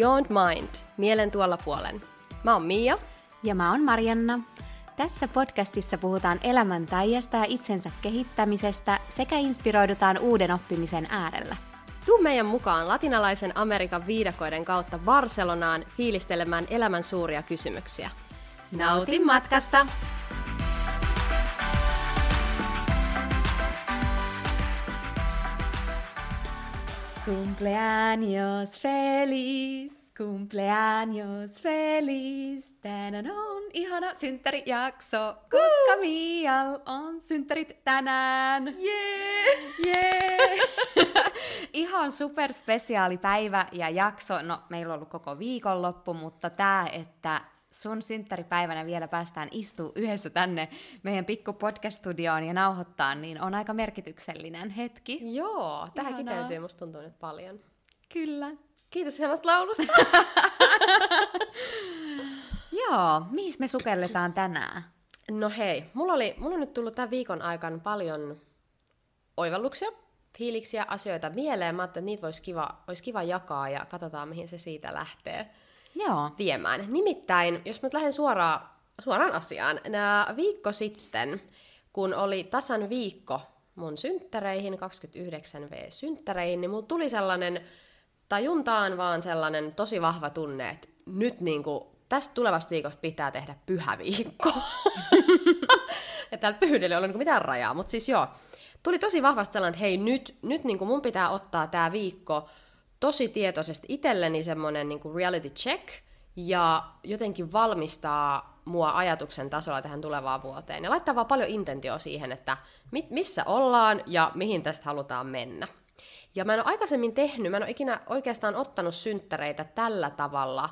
Beyond Mind, mielen tuolla puolen. Mä oon Mia. Ja mä oon Marianna. Tässä podcastissa puhutaan elämän taijasta ja itsensä kehittämisestä sekä inspiroidutaan uuden oppimisen äärellä. Tuu meidän mukaan latinalaisen Amerikan viidakoiden kautta Barcelonaan fiilistelemään elämän suuria kysymyksiä. Nautin matkasta! Cumpleaños feliz, cumpleaños feliz. Tänään on ihana synttärijakso, koska Mial on synttärit tänään. Jee! Jee! Ihan super spesiaali päivä ja jakso. No, meillä on ollut koko viikonloppu, mutta tämä, että sun synttäripäivänä vielä päästään istuu yhdessä tänne meidän pikku podcast-studioon ja nauhoittaa, niin on aika merkityksellinen hetki. Joo, tähän Ihanaa. kiteytyy musta tuntuu nyt paljon. Kyllä. Kiitos hienosta laulusta. Joo, mihin me sukelletaan tänään? No hei, mulla, oli, mulla on nyt tullut tämän viikon aikana paljon oivalluksia, fiiliksiä, asioita mieleen. Mä ajattelin, että niitä voisi kiva, olisi kiva jakaa ja katsotaan, mihin se siitä lähtee. Joo. viemään. Nimittäin, jos mä lähden suoraan, suoraan asiaan, nää viikko sitten, kun oli tasan viikko mun synttäreihin, 29V-synttäreihin, niin mulla tuli sellainen, tajuntaan vaan sellainen tosi vahva tunne, että nyt niinku, tästä tulevasta viikosta pitää tehdä pyhä viikko. ja täällä pyhyydellä ei ole niinku mitään rajaa, mutta siis joo, tuli tosi vahvasti sellainen, että hei nyt, nyt niinku mun pitää ottaa tämä viikko tosi tietoisesti itselleni semmoinen niin kuin reality check ja jotenkin valmistaa mua ajatuksen tasolla tähän tulevaan vuoteen. Ja laittaa vaan paljon intentio siihen, että mit, missä ollaan ja mihin tästä halutaan mennä. Ja mä en ole aikaisemmin tehnyt, mä en ole ikinä oikeastaan ottanut synttäreitä tällä tavalla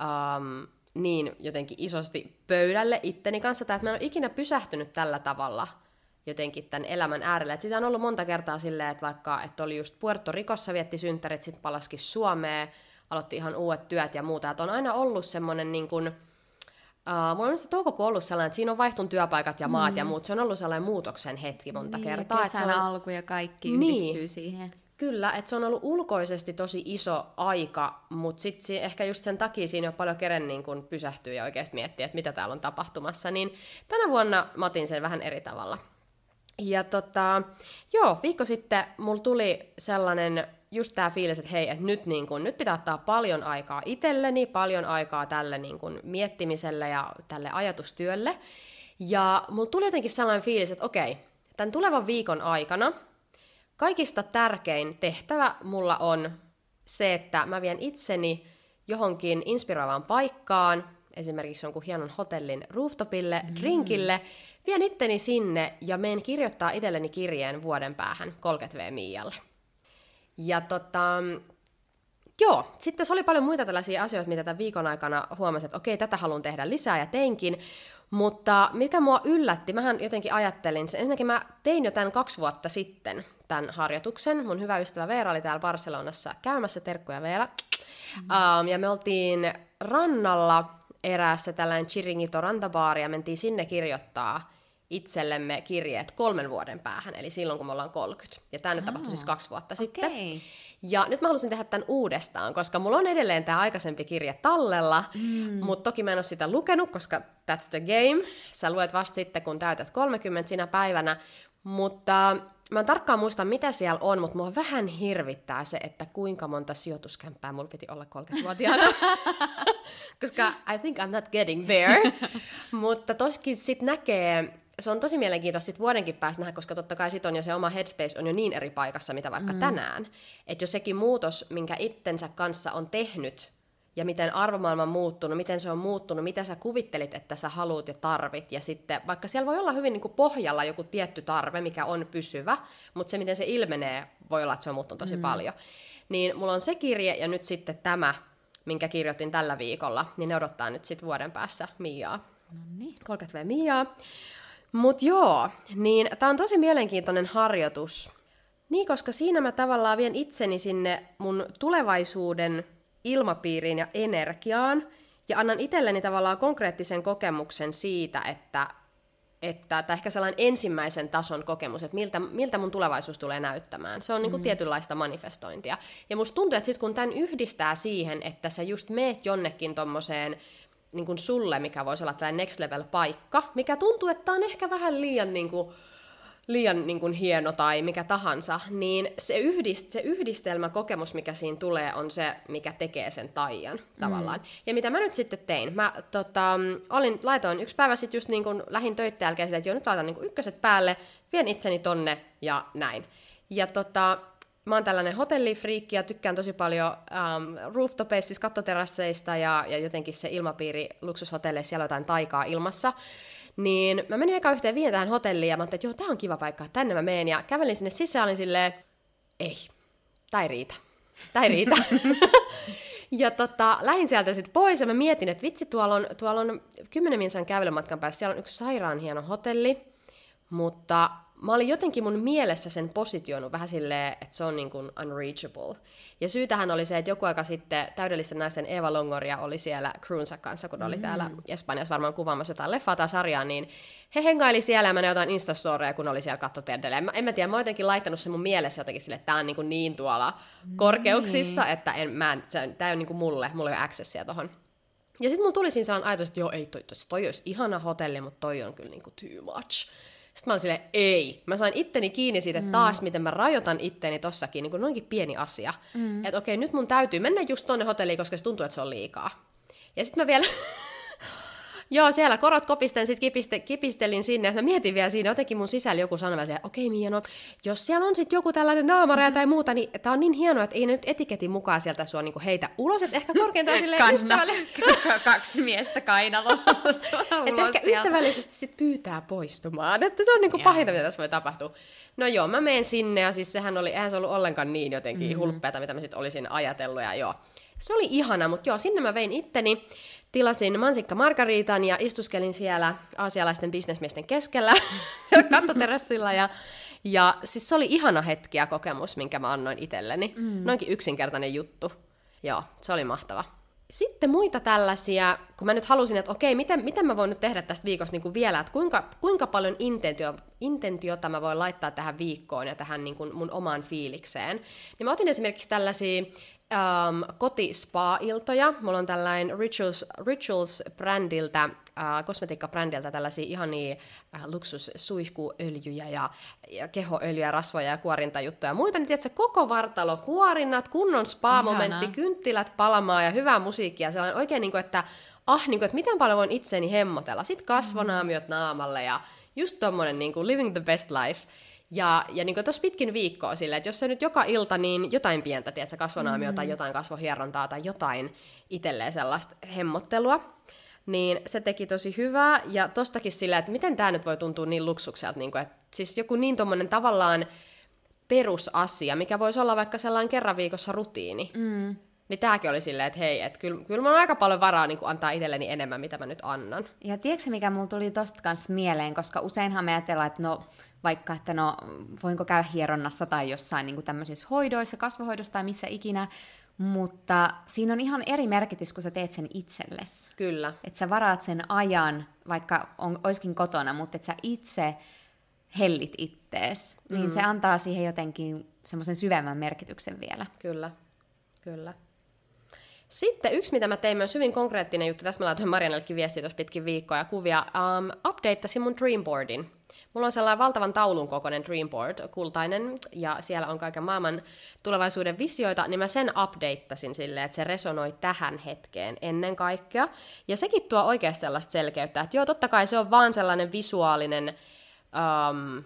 um, niin jotenkin isosti pöydälle itteni kanssa, tai että mä en ole ikinä pysähtynyt tällä tavalla – jotenkin tämän elämän äärellä. Et sitä on ollut monta kertaa silleen, että vaikka että oli just Puerto Ricossa vietti synttärit, sitten palaskin Suomeen, aloitti ihan uudet työt ja muuta. Et on aina ollut semmoinen niin kuin, Uh, mulla on se toukokuun ollut sellainen, että siinä on vaihtunut työpaikat ja maat mm. ja muut. Se on ollut sellainen muutoksen hetki monta niin, kertaa. Kesän se on... alku ja kaikki niin. yhdistyy siihen. Kyllä, että se on ollut ulkoisesti tosi iso aika, mutta sitten ehkä just sen takia siinä on paljon keren niin kun pysähtyy ja oikeasti miettiä, että mitä täällä on tapahtumassa. Niin tänä vuonna mä otin sen vähän eri tavalla. Ja tota, joo, viikko sitten mulla tuli sellainen just tämä fiilis, että hei, että nyt, niin kun, nyt pitää ottaa paljon aikaa itselleni, paljon aikaa tälle niin kun, miettimiselle ja tälle ajatustyölle. Ja mulla tuli jotenkin sellainen fiilis, että okei, tämän tulevan viikon aikana kaikista tärkein tehtävä mulla on se, että mä vien itseni johonkin inspiroivaan paikkaan, esimerkiksi jonkun hienon hotellin rooftopille, mm. drinkille, vien itteni sinne ja meen kirjoittaa itselleni kirjeen vuoden päähän 30V Mialle. Ja tota, joo, sitten se oli paljon muita tällaisia asioita, mitä tämän viikon aikana huomasin, että okei, tätä haluan tehdä lisää ja teinkin. Mutta mikä mua yllätti, mähän jotenkin ajattelin, ensinnäkin mä tein jo tämän kaksi vuotta sitten, tämän harjoituksen. Mun hyvä ystävä Veera oli täällä Barcelonassa käymässä, terkkuja Veera. Mm-hmm. Um, ja me oltiin rannalla eräässä tällainen Chiringito rantabaari ja mentiin sinne kirjoittaa itsellemme kirjeet kolmen vuoden päähän, eli silloin kun me ollaan 30. Ja tämä nyt tapahtui siis kaksi vuotta okay. sitten. Ja nyt mä halusin tehdä tämän uudestaan, koska mulla on edelleen tämä aikaisempi kirje tallella, mm. mutta toki mä en ole sitä lukenut, koska that's the game. Sä luet vasta sitten, kun täytät 30 sinä päivänä. Mutta mä en tarkkaan muista, mitä siellä on, mutta mua vähän hirvittää se, että kuinka monta sijoituskämppää mulla piti olla 30-vuotiaana. Koska I think I'm not getting there. mutta toskin sitten näkee, se on tosi mielenkiintoista sit vuodenkin päästä nähdä, koska totta kai sit on jo se oma headspace on jo niin eri paikassa, mitä vaikka mm. tänään. Että jos sekin muutos, minkä itsensä kanssa on tehnyt, ja miten arvomaailma on muuttunut, miten se on muuttunut, mitä sä kuvittelit, että sä haluat ja tarvit. Ja sitten, vaikka siellä voi olla hyvin niin kuin pohjalla joku tietty tarve, mikä on pysyvä, mutta se, miten se ilmenee, voi olla, että se on muuttunut tosi mm. paljon. Niin mulla on se kirje ja nyt sitten tämä, minkä kirjoitin tällä viikolla, niin ne odottaa nyt sitten vuoden päässä Miaa. No niin. 30 V Miaa. Mut joo, niin tää on tosi mielenkiintoinen harjoitus. Niin, koska siinä mä tavallaan vien itseni sinne mun tulevaisuuden ilmapiiriin ja energiaan, ja annan itselleni tavallaan konkreettisen kokemuksen siitä, että että, tai ehkä sellainen ensimmäisen tason kokemus, että miltä, miltä mun tulevaisuus tulee näyttämään. Se on niin kuin mm. tietynlaista manifestointia. Ja musta tuntuu, että sit kun tämän yhdistää siihen, että sä just meet jonnekin tommoseen niin kuin sulle, mikä voisi olla tällainen next level paikka, mikä tuntuu, että on ehkä vähän liian niin kuin, liian niin kuin, hieno tai mikä tahansa, niin se, yhdist, se yhdistelmäkokemus, mikä siinä tulee, on se, mikä tekee sen taian tavallaan. Mm. Ja mitä mä nyt sitten tein, mä tota, olin, laitoin yksi päivä sitten just niin kuin lähin töitä jälkeen että joo, nyt laitan niin kuin ykköset päälle, vien itseni tonne ja näin. Ja tota, mä oon tällainen hotellifriikki ja tykkään tosi paljon um, rooftopeista, siis kattoterasseista ja, ja jotenkin se ilmapiiri luksushotelleissa, siellä on jotain taikaa ilmassa. Niin mä menin eka yhteen viien tähän hotelliin ja mä ajattelin, että joo, tää on kiva paikka, tänne mä menen. Ja kävelin sinne sisään, olin silleen, ei, ei riitä. Ei riitä. ja tota, lähdin sieltä sitten pois ja mä mietin, että vitsi, tuolla on, tuolla on 10 minsan kävelymatkan päässä, siellä on yksi sairaan hieno hotelli, mutta mä olin jotenkin mun mielessä sen positionut vähän silleen, että se on niin kuin unreachable. Ja syytähän oli se, että joku aika sitten täydellisten naisten Eva Longoria oli siellä crewinsa kanssa, kun mm. oli täällä Espanjassa varmaan kuvaamassa jotain leffaa tai sarjaa, niin he hengaili siellä ja mä jotain Instastoreja, kun oli siellä kattotendelle. En, en mä tiedä, mä oon jotenkin laittanut se mun mielessä jotenkin sille, että tää on niin, niin tuolla mm. korkeuksissa, että en, mä en, se, tää on niin kuin mulle, mulla ei ole accessia tohon. Ja sitten mun tuli siinä sellainen ajatus, että joo, ei, toi, toi, toi olisi ihana hotelli, mutta toi on kyllä niin kuin too much. Sitten mä olin silleen, ei. Mä sain itteni kiinni siitä mm. taas, miten mä rajoitan itteni tossakin, niin kuin noinkin pieni asia. Mm. Että okei, nyt mun täytyy mennä just tonne hotelliin, koska se tuntuu, että se on liikaa. Ja sitten mä vielä Joo, siellä korot kopisten, sitten kipiste, kipistelin sinne, että mä mietin vielä siinä, jotenkin mun sisällä joku sanoi että okei okay, Mia, no, jos siellä on sitten joku tällainen naamare tai muuta, niin tämä on niin hienoa, että ei nyt etiketin mukaan sieltä sua niinku heitä ulos, että ehkä korkeintaan silleen Kanna. ystävälle... kaksi miestä kainalossa Että ehkä sieltä. ystävällisesti sit pyytää poistumaan, että se on niinku pahinta, mitä tässä voi tapahtua. No joo, mä menen sinne ja siis sehän oli, eihän se ollut ollenkaan niin jotenkin mm-hmm. hulppeata, mitä mä sitten olisin ajatellut ja joo. Se oli ihana, mutta joo, sinne mä vein itteni tilasin mansikka margariitan ja istuskelin siellä aasialaisten bisnesmiesten keskellä kattoterassilla ja ja siis se oli ihana hetki ja kokemus, minkä mä annoin itselleni. Mm. Noinkin yksinkertainen juttu. Joo, se oli mahtava. Sitten muita tällaisia, kun mä nyt halusin, että okei, miten, miten mä voin nyt tehdä tästä viikosta niin kuin vielä, että kuinka, kuinka paljon intentio, intentiota mä voin laittaa tähän viikkoon ja tähän niin kuin mun omaan fiilikseen. Niin mä otin esimerkiksi tällaisia um, kotispa-iltoja. Mulla on tällainen Rituals, Rituals-brändiltä, uh, kosmetiikka-brändiltä tällaisia ihania uh, luksussuihkuöljyjä ja, ja kehoöljyjä, rasvoja ja kuorintajuttuja ja muita. Niin tiedätkö, koko vartalo, kuorinnat, kunnon spa-momentti, Ihana. kynttilät palamaa ja hyvää musiikkia. Sellainen oikein niin kuin, että ah, niin kuin, että miten paljon voin itseni hemmotella. Sitten kasvonaamiot naamalle ja just tommonen niin kuin living the best life. Ja, ja niin tuossa pitkin viikkoa sille, että jos se nyt joka ilta, niin jotain pientä, tiedätkö, kasvonaamio mm. tai jotain kasvohierontaa tai jotain itselleen sellaista hemmottelua, niin se teki tosi hyvää. Ja tostakin sillä, että miten tämä nyt voi tuntua niin luksukselta, niin kuin, että siis joku niin tuommoinen tavallaan perusasia, mikä voisi olla vaikka sellainen kerran viikossa rutiini. Mm. Niin tämäkin oli silleen, että hei, että kyllä, kyllä on aika paljon varaa niin antaa itselleni enemmän, mitä mä nyt annan. Ja tiedätkö, mikä mulla tuli tosta kanssa mieleen, koska useinhan me ajatellaan, että no vaikka, että no voinko käydä hieronnassa tai jossain niin tämmöisissä hoidoissa, kasvohoidossa tai missä ikinä, mutta siinä on ihan eri merkitys, kun sä teet sen itsellesi. Kyllä. Että sä varaat sen ajan, vaikka on, oiskin kotona, mutta että sä itse hellit ittees, niin mm. niin se antaa siihen jotenkin semmoisen syvemmän merkityksen vielä. Kyllä, kyllä. Sitten yksi, mitä mä tein myös hyvin konkreettinen juttu, tässä mä laitoin Marianellekin viestiä tuossa pitkin viikkoja kuvia, um, updateasin mun Dreamboardin. Mulla on sellainen valtavan taulun kokoinen Dreamboard, kultainen, ja siellä on kaiken maailman tulevaisuuden visioita, niin mä sen updateasin silleen, että se resonoi tähän hetkeen ennen kaikkea. Ja sekin tuo oikeasti sellaista selkeyttä, että joo, totta kai se on vaan sellainen visuaalinen um,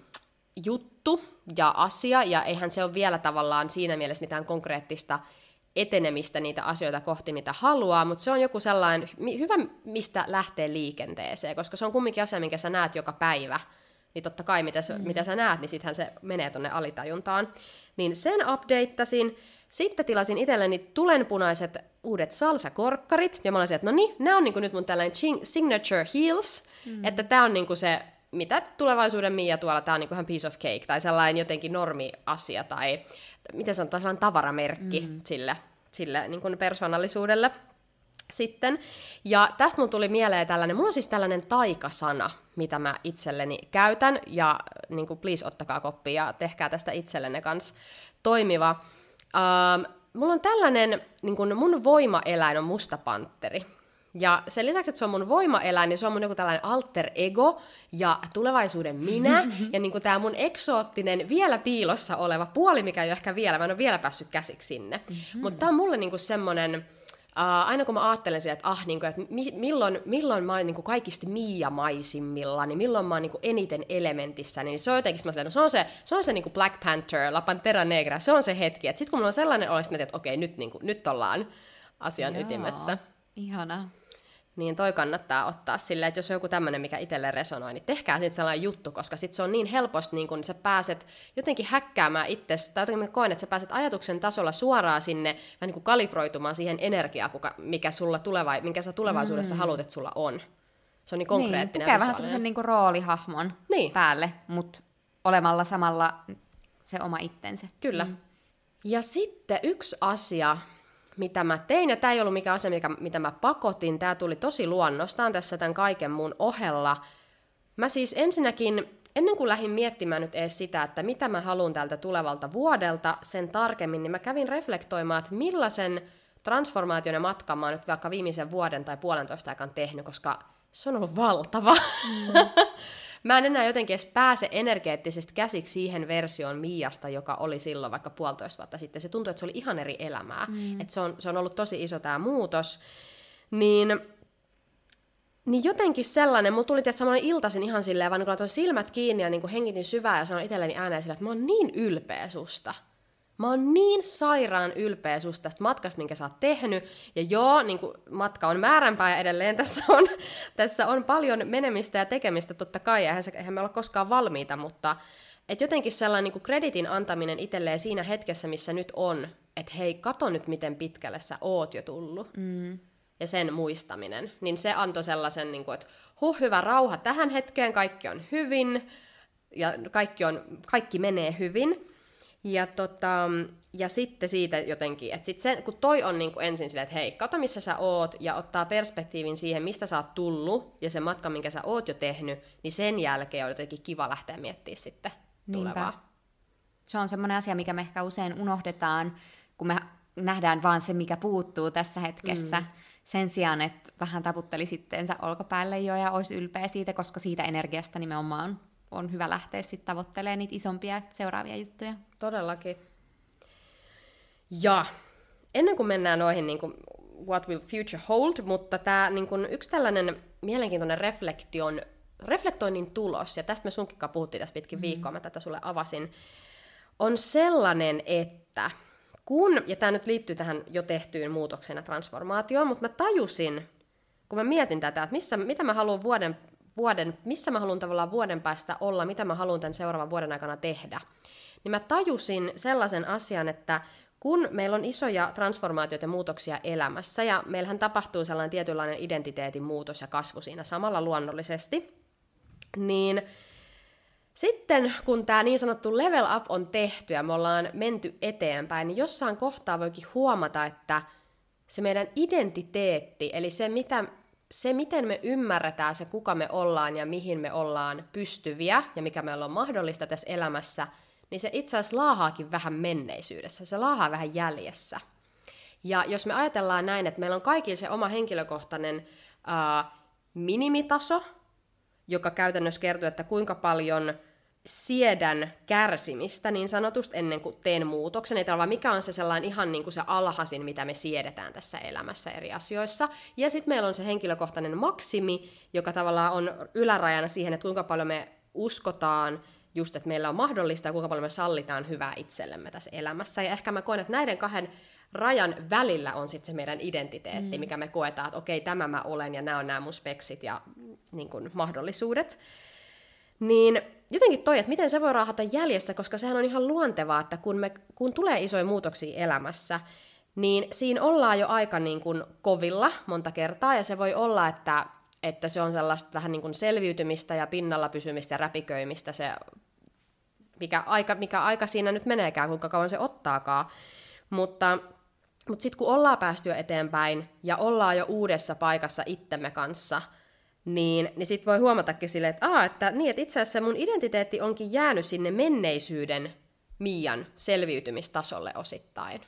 juttu ja asia, ja eihän se ole vielä tavallaan siinä mielessä mitään konkreettista etenemistä niitä asioita kohti, mitä haluaa, mutta se on joku sellainen hyvä, mistä lähtee liikenteeseen, koska se on kumminkin asia, minkä sä näet joka päivä, niin totta kai mitä, mm. mitä sä näet, niin sittenhän se menee tonne alitajuntaan. Niin sen updateasin, sitten tilasin itselleni tulenpunaiset uudet salsakorkkarit, ja mä olin että no niin, nämä on niinku nyt mun tällainen signature heels, mm. että tämä on niinku se, mitä tulevaisuuden Mia tuolla, tämä on niinku ihan piece of cake, tai sellainen jotenkin normi-asia, tai miten sanotaan, sellainen tavaramerkki mm. sille, sille niin kuin persoonallisuudelle. sitten. Ja tästä mun tuli mieleen tällainen, mulla on siis tällainen taikasana, mitä mä itselleni käytän, ja niin kuin, please ottakaa koppia ja tehkää tästä itsellenne kanssa toimiva. Uh, mulla on tällainen, niin kuin mun voimaeläin on mustapanteri. Ja sen lisäksi, että se on mun voimaeläin, niin se on mun joku tällainen alter ego ja tulevaisuuden minä. ja niin tämä mun eksoottinen, vielä piilossa oleva puoli, mikä ei ole ehkä vielä, mä en ole vielä päässyt käsiksi sinne. Mm-hmm. Mutta tämä on mulle niin semmoinen Uh, aina kun mä ajattelen sitä, että, ah, niin kuin, että mi- milloin, milloin mä oon niin kuin kaikista miiamaisimmilla, niin milloin mä oon niin kuin eniten elementissä, niin se on jotenkin mä no, se on se, se, on se niin kuin Black Panther, La Pantera Negra, se on se hetki. Sitten kun mulla on sellainen olo, että okei, nyt, niin kuin, nyt ollaan asian Joo, ytimessä. Ihana niin toi kannattaa ottaa silleen, että jos on joku tämmöinen, mikä itselle resonoi, niin tehkää siitä sellainen juttu, koska sitten se on niin helposti, niin kun sä pääset jotenkin häkkäämään itsestä, tai jotenkin mä koen, että sä pääset ajatuksen tasolla suoraan sinne, vähän niin kuin kaliproitumaan siihen energiaan, mikä sulla tuleva, minkä sä tulevaisuudessa mm. haluat, että sulla on. Se on niin konkreettinen. Niin, vähän sellaisen niin kuin roolihahmon niin. päälle, mutta olemalla samalla se oma itsensä. Kyllä. Mm. Ja sitten yksi asia, mitä mä tein, ja tämä ei ollut mikään asia, mikä, mitä mä pakotin, tämä tuli tosi luonnostaan tässä tämän kaiken mun ohella. Mä siis ensinnäkin, ennen kuin lähdin miettimään nyt edes sitä, että mitä mä haluan tältä tulevalta vuodelta sen tarkemmin, niin mä kävin reflektoimaan, että millaisen transformaation ja matkan mä oon nyt vaikka viimeisen vuoden tai puolentoista aikaan tehnyt, koska se on ollut valtava. Mm. mä en enää jotenkin edes pääse energeettisesti käsiksi siihen versioon Miasta, joka oli silloin vaikka puolitoista vuotta sitten. Se tuntui, että se oli ihan eri elämää. Mm. Että se, on, se on ollut tosi iso tämä muutos. Niin niin jotenkin sellainen, mulla tuli että samoin iltaisin ihan silleen, vaan niin kun silmät kiinni ja niin kuin hengitin syvää ja sanoin itselleni ääneen sille, että mä oon niin ylpeä susta. Mä oon niin sairaan ylpeä susta tästä matkasta, minkä sä oot tehnyt. Ja joo, niin kuin matka on määränpää ja edelleen tässä on, tässä on paljon menemistä ja tekemistä totta kai. Eihän, se, eihän me olla koskaan valmiita, mutta et jotenkin sellainen niin kuin kreditin antaminen itselleen siinä hetkessä, missä nyt on, että hei, kato nyt miten pitkälle sä oot jo tullut. Mm. Ja sen muistaminen. Niin se antoi sellaisen, niin kuin, että huh, hyvä rauha tähän hetkeen, kaikki on hyvin. Ja kaikki, on, kaikki menee hyvin. Ja, tota, ja sitten siitä jotenkin, että sit se, kun toi on niin kuin ensin silleen, että hei, kato missä sä oot, ja ottaa perspektiivin siihen, mistä sä oot tullut, ja se matka, minkä sä oot jo tehnyt, niin sen jälkeen on jotenkin kiva lähteä miettimään sitten tulevaa. Niinpä. Se on semmoinen asia, mikä me ehkä usein unohdetaan, kun me nähdään vaan se, mikä puuttuu tässä hetkessä. Mm. Sen sijaan, että vähän taputteli sitteensä olkapäälle jo ja olisi ylpeä siitä, koska siitä energiasta nimenomaan on hyvä lähteä sitten tavoittelemaan niitä isompia seuraavia juttuja. Todellakin. Ja ennen kuin mennään noihin niin kuin, what will future hold, mutta tämä niin kuin, yksi tällainen mielenkiintoinen reflektion, reflektoinnin tulos, ja tästä me sunkin puhuttiin tässä pitkin mm. viikkoa, mä tätä sulle avasin, on sellainen, että kun, ja tämä nyt liittyy tähän jo tehtyyn muutokseen ja transformaatioon, mutta mä tajusin, kun mä mietin tätä, että missä, mitä mä haluan vuoden vuoden, missä mä haluan tavallaan vuoden päästä olla, mitä mä haluan tämän seuraavan vuoden aikana tehdä, niin mä tajusin sellaisen asian, että kun meillä on isoja transformaatioita ja muutoksia elämässä, ja meillähän tapahtuu sellainen tietynlainen identiteetin muutos ja kasvu siinä samalla luonnollisesti, niin sitten kun tämä niin sanottu level up on tehty ja me ollaan menty eteenpäin, niin jossain kohtaa voikin huomata, että se meidän identiteetti, eli se mitä se, miten me ymmärretään se, kuka me ollaan ja mihin me ollaan pystyviä ja mikä meillä on mahdollista tässä elämässä, niin se itse asiassa laahaakin vähän menneisyydessä, se laahaa vähän jäljessä. Ja jos me ajatellaan näin, että meillä on kaikilla se oma henkilökohtainen ää, minimitaso, joka käytännössä kertoo, että kuinka paljon siedän kärsimistä niin sanotusti ennen kuin teen muutoksen, että vaan mikä on se sellainen ihan niin kuin se alhaisin, mitä me siedetään tässä elämässä eri asioissa. Ja sitten meillä on se henkilökohtainen maksimi, joka tavallaan on ylärajana siihen, että kuinka paljon me uskotaan just, että meillä on mahdollista ja kuinka paljon me sallitaan hyvää itsellemme tässä elämässä. Ja ehkä mä koen, että näiden kahden rajan välillä on sitten se meidän identiteetti, mm. mikä me koetaan, että okei, tämä mä olen ja nämä on nämä mun speksit ja niin kuin, mahdollisuudet. Niin jotenkin toi, että miten se voi raahata jäljessä, koska sehän on ihan luontevaa, että kun, me, kun tulee isoja muutoksia elämässä, niin siinä ollaan jo aika niin kuin kovilla monta kertaa, ja se voi olla, että, että se on sellaista vähän niin kuin selviytymistä ja pinnalla pysymistä ja räpiköimistä se, mikä aika, mikä aika siinä nyt meneekään, kuinka kauan se ottaakaan. Mutta Mutta sitten kun ollaan päästy eteenpäin ja ollaan jo uudessa paikassa itsemme kanssa, niin, niin sitten voi huomatakin silleen, että, Aa, että, niin, että itse asiassa mun identiteetti onkin jäänyt sinne menneisyyden Mian selviytymistasolle osittain.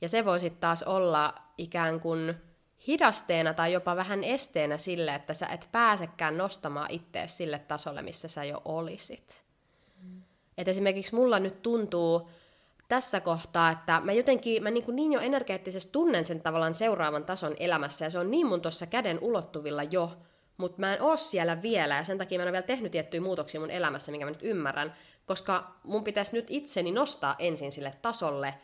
Ja se voi sitten taas olla ikään kuin hidasteena tai jopa vähän esteenä sille, että sä et pääsekään nostamaan itseäsi sille tasolle, missä sä jo olisit. Mm. Et esimerkiksi mulla nyt tuntuu tässä kohtaa, että mä jotenkin, mä niin, kuin niin jo energeettisesti tunnen sen tavallaan seuraavan tason elämässä, ja se on niin mun tuossa käden ulottuvilla jo, mutta mä en oo siellä vielä, ja sen takia mä en ole vielä tehnyt tiettyjä muutoksia mun elämässä, minkä mä nyt ymmärrän, koska mun pitäisi nyt itseni nostaa ensin sille tasolle,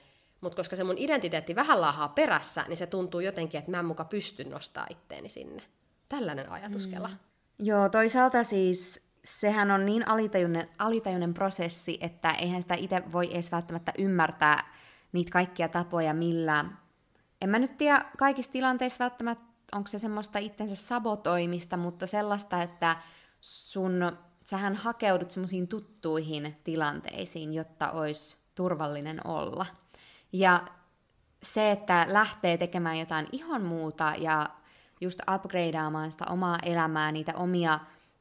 mutta koska se mun identiteetti vähän laahaa perässä, niin se tuntuu jotenkin, että mä en muka pysty nostaa itteeni sinne. Tällainen ajatuskela. Mm. Joo, toisaalta siis sehän on niin alitajuinen, alitajuinen prosessi, että eihän sitä itse voi edes välttämättä ymmärtää niitä kaikkia tapoja, millä... En mä nyt tiedä kaikissa tilanteissa välttämättä, onko se semmoista itsensä sabotoimista, mutta sellaista, että sun, sähän hakeudut semmoisiin tuttuihin tilanteisiin, jotta olisi turvallinen olla. Ja se, että lähtee tekemään jotain ihan muuta ja just upgradeaamaan sitä omaa elämää, niitä omia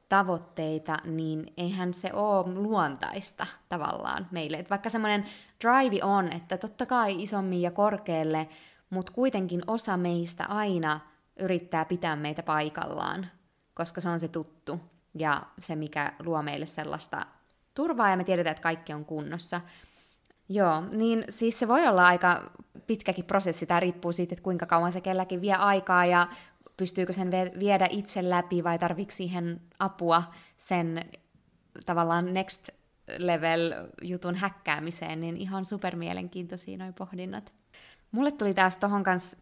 tavoitteita, niin eihän se ole luontaista tavallaan meille. Et vaikka semmoinen drive on, että totta kai isommin ja korkealle, mutta kuitenkin osa meistä aina yrittää pitää meitä paikallaan, koska se on se tuttu ja se, mikä luo meille sellaista turvaa ja me tiedetään, että kaikki on kunnossa. Joo, niin siis se voi olla aika pitkäkin prosessi, tämä riippuu siitä, että kuinka kauan se kelläkin vie aikaa ja pystyykö sen viedä itse läpi vai tarvitsi siihen apua sen tavallaan next level jutun häkkäämiseen, niin ihan supermielenkiintoisia noi pohdinnat. Mulle tuli taas tohon kanssa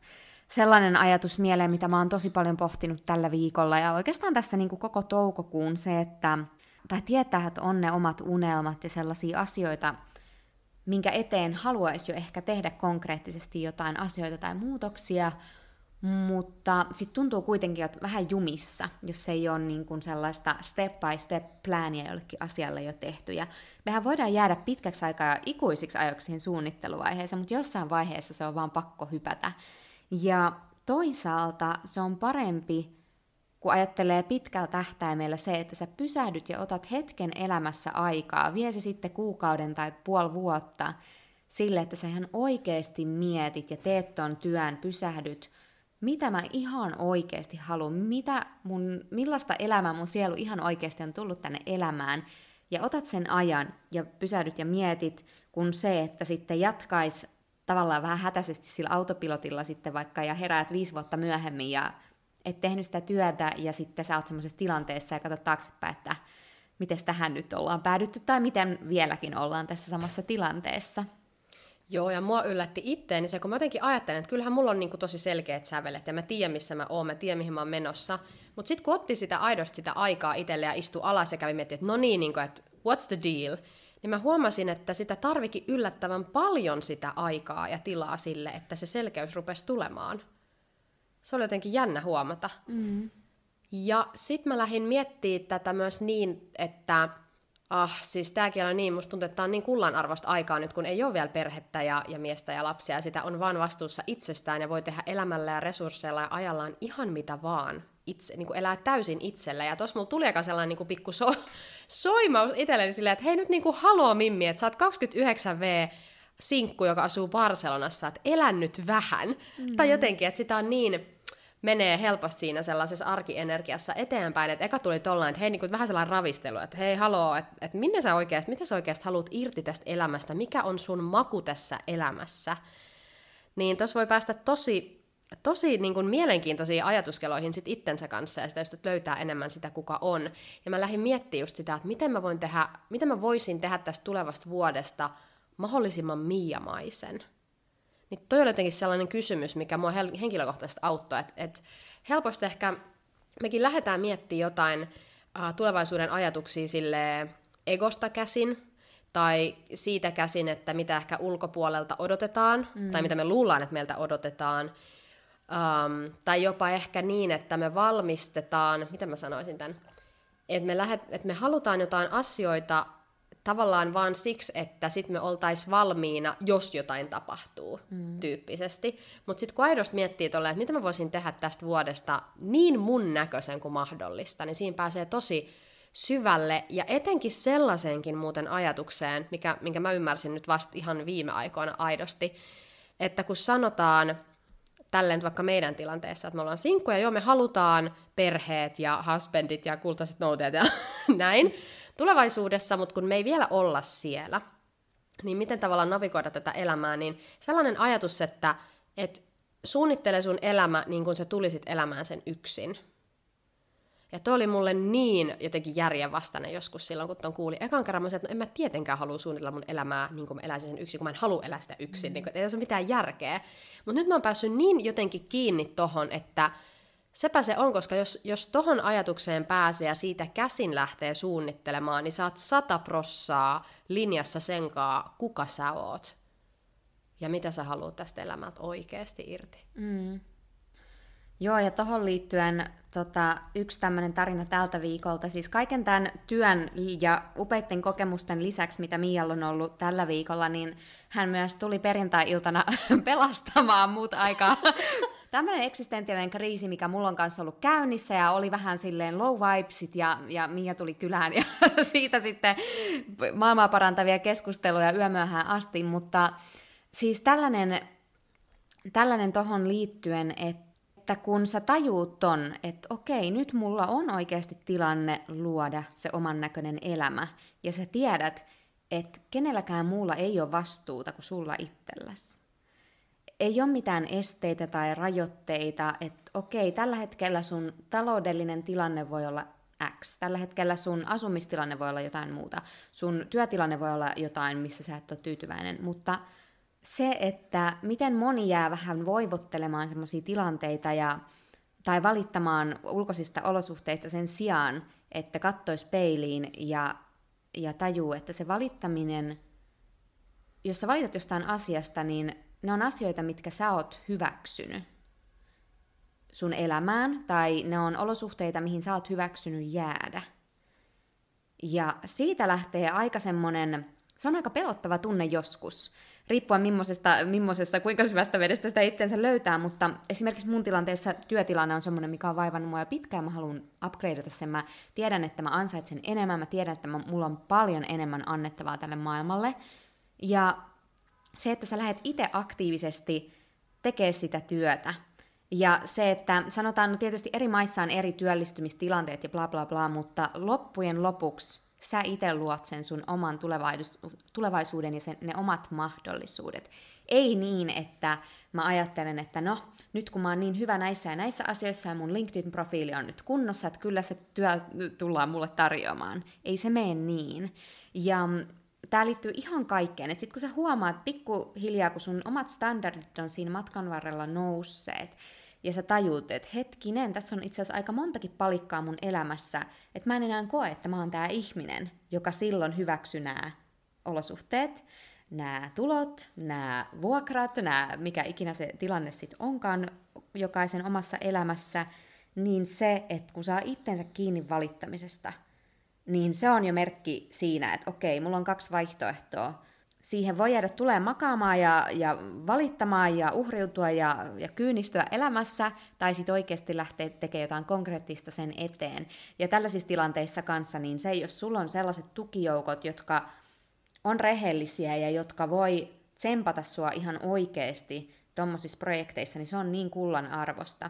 sellainen ajatus mieleen, mitä mä oon tosi paljon pohtinut tällä viikolla, ja oikeastaan tässä niin kuin koko toukokuun se, että, tai tietää, että on ne omat unelmat ja sellaisia asioita, minkä eteen haluaisi jo ehkä tehdä konkreettisesti jotain asioita tai muutoksia, mutta sitten tuntuu kuitenkin, että vähän jumissa, jos ei ole niin kuin sellaista step by step plania jollekin asialle jo tehty. Ja mehän voidaan jäädä pitkäksi aikaa ikuisiksi ajoiksi siihen suunnitteluvaiheeseen, mutta jossain vaiheessa se on vaan pakko hypätä. Ja toisaalta se on parempi, kun ajattelee pitkällä tähtäimellä se, että sä pysähdyt ja otat hetken elämässä aikaa, vie se sitten kuukauden tai puoli vuotta, sille, että sä ihan oikeasti mietit ja teet ton työn, pysähdyt, mitä mä ihan oikeasti haluan, mitä mun, millaista elämää mun sielu ihan oikeasti on tullut tänne elämään, ja otat sen ajan ja pysähdyt ja mietit, kun se, että sitten jatkais tavallaan vähän hätäisesti sillä autopilotilla sitten vaikka ja heräät viisi vuotta myöhemmin ja et tehnyt sitä työtä ja sitten sä oot semmoisessa tilanteessa ja katsot taaksepäin, että miten tähän nyt ollaan päädytty tai miten vieläkin ollaan tässä samassa tilanteessa. Joo, ja mua yllätti itteeni se, kun mä jotenkin ajattelen, että kyllähän mulla on niin kuin tosi selkeät sävelet, ja mä tiedän, missä mä oon, mä tiedän, mihin mä oon menossa. Mutta sitten kun otti sitä aidosti sitä aikaa itselle ja istui alas ja kävi miettimään, että no niin, niin kuin, että what's the deal, niin mä huomasin, että sitä tarvikin yllättävän paljon sitä aikaa ja tilaa sille, että se selkeys rupesi tulemaan. Se oli jotenkin jännä huomata. Mm. Ja sitten mä lähdin miettimään tätä myös niin, että Ah, siis tämäkin on niin, musta tuntuu, että tämä on niin kullanarvoista aikaa nyt, kun ei ole vielä perhettä ja, ja miestä ja lapsia, ja sitä on vaan vastuussa itsestään ja voi tehdä elämällä ja resursseilla ja ajallaan ihan mitä vaan. Itse, niin kuin elää täysin itsellä. Ja tuossa mulla tuli aika sellainen niin kuin pikku so, soimaus itselleni silleen, että hei nyt niin kuin haloo Mimmi, että sä oot 29V sinkku, joka asuu Barcelonassa, että elän nyt vähän. Mm. Tai jotenkin, että sitä on niin menee helposti siinä sellaisessa arkienergiassa eteenpäin, että eka tuli tollain, että hei, niin kuin vähän sellainen ravistelu, että hei, haloo, että, että minne sä oikeasti, mitä sä oikeasti haluat irti tästä elämästä, mikä on sun maku tässä elämässä, niin tuossa voi päästä tosi, tosi niin kuin mielenkiintoisiin ajatuskeloihin sit itsensä kanssa ja sitä just, että löytää enemmän sitä, kuka on. Ja mä lähdin miettimään just sitä, että miten mä, voin tehdä, miten mä voisin tehdä tästä tulevasta vuodesta mahdollisimman miiamaisen – niin toi oli jotenkin sellainen kysymys, mikä mua henkilökohtaisesti auttoi, että et helposti ehkä mekin lähdetään miettimään jotain uh, tulevaisuuden ajatuksia sille egosta käsin, tai siitä käsin, että mitä ehkä ulkopuolelta odotetaan, mm. tai mitä me luullaan, että meiltä odotetaan, um, tai jopa ehkä niin, että me valmistetaan, mitä mä sanoisin tämän, että me, lähet, että me halutaan jotain asioita tavallaan vaan siksi, että sitten me oltais valmiina, jos jotain tapahtuu, mm. tyyppisesti. Mutta sitten kun aidosti miettii tolleen, että mitä mä voisin tehdä tästä vuodesta niin mun näköisen kuin mahdollista, niin siinä pääsee tosi syvälle, ja etenkin sellaisenkin muuten ajatukseen, mikä, minkä mä ymmärsin nyt vasta ihan viime aikoina aidosti, että kun sanotaan tälleen vaikka meidän tilanteessa, että me ollaan sinkkuja, joo me halutaan perheet ja husbandit ja kultaiset nouteet ja näin tulevaisuudessa, mutta kun me ei vielä olla siellä, niin miten tavallaan navigoida tätä elämää, niin sellainen ajatus, että, että suunnittele sun elämä niin kuin sä tulisit elämään sen yksin. Ja toi oli mulle niin jotenkin järjenvastainen joskus silloin, kun ton kuuli. Ekan kerran mä sanoin, että no en mä tietenkään halua suunnitella mun elämää niin kuin mä eläisin sen yksin, kun mä en halua elää sitä yksin. Mm. Niin kuin, ei tässä ole mitään järkeä. Mutta nyt mä oon päässyt niin jotenkin kiinni tohon, että sepä se on, koska jos, jos tohon ajatukseen pääsee ja siitä käsin lähtee suunnittelemaan, niin saat sata prossaa linjassa senkaa, kuka sä oot. Ja mitä sä haluat tästä elämältä oikeasti irti. Mm. Joo, ja tuohon liittyen tota, yksi tämmöinen tarina tältä viikolta. Siis kaiken tämän työn ja upeitten kokemusten lisäksi, mitä Mialla on ollut tällä viikolla, niin hän myös tuli perjantai-iltana pelastamaan muut aikaa. Tämmöinen eksistentiaalinen kriisi, mikä mulla on kanssa ollut käynnissä ja oli vähän silleen low vibesit ja, ja Mia tuli kylään ja siitä sitten maailmaa parantavia keskusteluja yömyöhään asti, mutta siis tällainen, tällainen tohon liittyen, että että kun sä tajuut ton, että okei, nyt mulla on oikeasti tilanne luoda se oman näköinen elämä, ja sä tiedät, että kenelläkään muulla ei ole vastuuta kuin sulla itselläsi. Ei ole mitään esteitä tai rajoitteita, että okei, tällä hetkellä sun taloudellinen tilanne voi olla X. Tällä hetkellä sun asumistilanne voi olla jotain muuta. Sun työtilanne voi olla jotain, missä sä et ole tyytyväinen, mutta se, että miten moni jää vähän voivottelemaan semmoisia tilanteita ja, tai valittamaan ulkoisista olosuhteista sen sijaan, että kattois peiliin ja, ja tajuu, että se valittaminen, jos sä valitat jostain asiasta, niin ne on asioita, mitkä sä oot hyväksynyt sun elämään, tai ne on olosuhteita, mihin sä oot hyväksynyt jäädä. Ja siitä lähtee aika semmonen, se on aika pelottava tunne joskus, riippuen millaisesta, millaisesta, kuinka syvästä vedestä sitä itsensä löytää, mutta esimerkiksi mun tilanteessa työtilanne on semmoinen, mikä on vaivannut mua jo pitkään, mä haluan upgradeata sen, mä tiedän, että mä ansaitsen enemmän, mä tiedän, että mä, mulla on paljon enemmän annettavaa tälle maailmalle, ja se, että sä lähdet itse aktiivisesti tekemään sitä työtä, ja se, että sanotaan, no tietysti eri maissa on eri työllistymistilanteet ja bla bla bla, mutta loppujen lopuksi sä itse luot sen sun oman tulevaisuuden ja sen, ne omat mahdollisuudet. Ei niin, että mä ajattelen, että no, nyt kun mä oon niin hyvä näissä ja näissä asioissa ja mun LinkedIn-profiili on nyt kunnossa, että kyllä se työ tullaan mulle tarjoamaan. Ei se mene niin. Ja tämä liittyy ihan kaikkeen. Että sit kun sä huomaat pikkuhiljaa, kun sun omat standardit on siinä matkan varrella nousseet, ja sä tajuut, että hetkinen, tässä on itse asiassa aika montakin palikkaa mun elämässä, että mä en enää koe, että mä oon tää ihminen, joka silloin hyväksy nämä olosuhteet, nämä tulot, nämä vuokrat, nämä, mikä ikinä se tilanne sitten onkaan jokaisen omassa elämässä, niin se, että kun saa itsensä kiinni valittamisesta, niin se on jo merkki siinä, että okei, mulla on kaksi vaihtoehtoa siihen voi jäädä tulee makaamaan ja, ja valittamaan ja uhriutua ja, ja kyynistyä elämässä, tai sitten oikeasti lähteä tekemään jotain konkreettista sen eteen. Ja tällaisissa tilanteissa kanssa, niin se, jos sulla on sellaiset tukijoukot, jotka on rehellisiä ja jotka voi tsempata sua ihan oikeasti tuommoisissa projekteissa, niin se on niin kullan arvosta.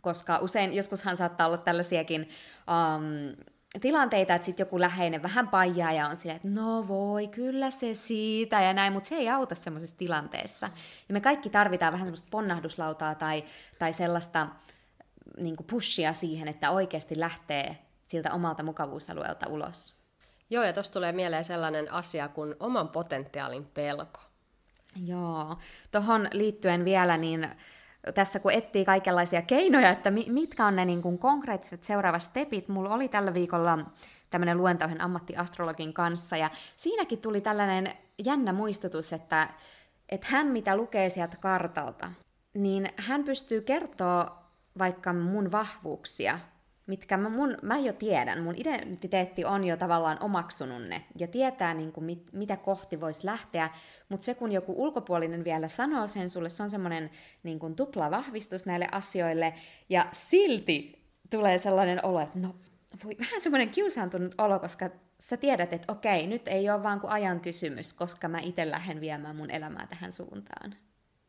Koska usein, joskushan saattaa olla tällaisiakin um, tilanteita, että sitten joku läheinen vähän paijaa ja on silleen, että no voi, kyllä se siitä ja näin, mutta se ei auta semmoisessa tilanteessa. Ja me kaikki tarvitaan vähän semmoista ponnahduslautaa tai, tai sellaista niin pushia siihen, että oikeasti lähtee siltä omalta mukavuusalueelta ulos. Joo, ja tuossa tulee mieleen sellainen asia kuin oman potentiaalin pelko. Joo, tuohon liittyen vielä, niin tässä kun etsii kaikenlaisia keinoja, että mitkä on ne niin kuin konkreettiset seuraavat stepit. Mulla oli tällä viikolla tämmöinen luento ammattiastrologin kanssa, ja siinäkin tuli tällainen jännä muistutus, että, että hän mitä lukee sieltä kartalta, niin hän pystyy kertoa vaikka mun vahvuuksia mitkä mä, mun, mä jo tiedän, mun identiteetti on jo tavallaan omaksunut ne ja tietää niin kuin mit, mitä kohti voisi lähteä, mutta se kun joku ulkopuolinen vielä sanoo sen sulle, se on semmoinen niin kuin tupla vahvistus näille asioille ja silti tulee sellainen olo, että no voi, vähän semmoinen kiusaantunut olo, koska sä tiedät, että okei, nyt ei ole vaan kuin ajan kysymys, koska mä itse lähden viemään mun elämää tähän suuntaan.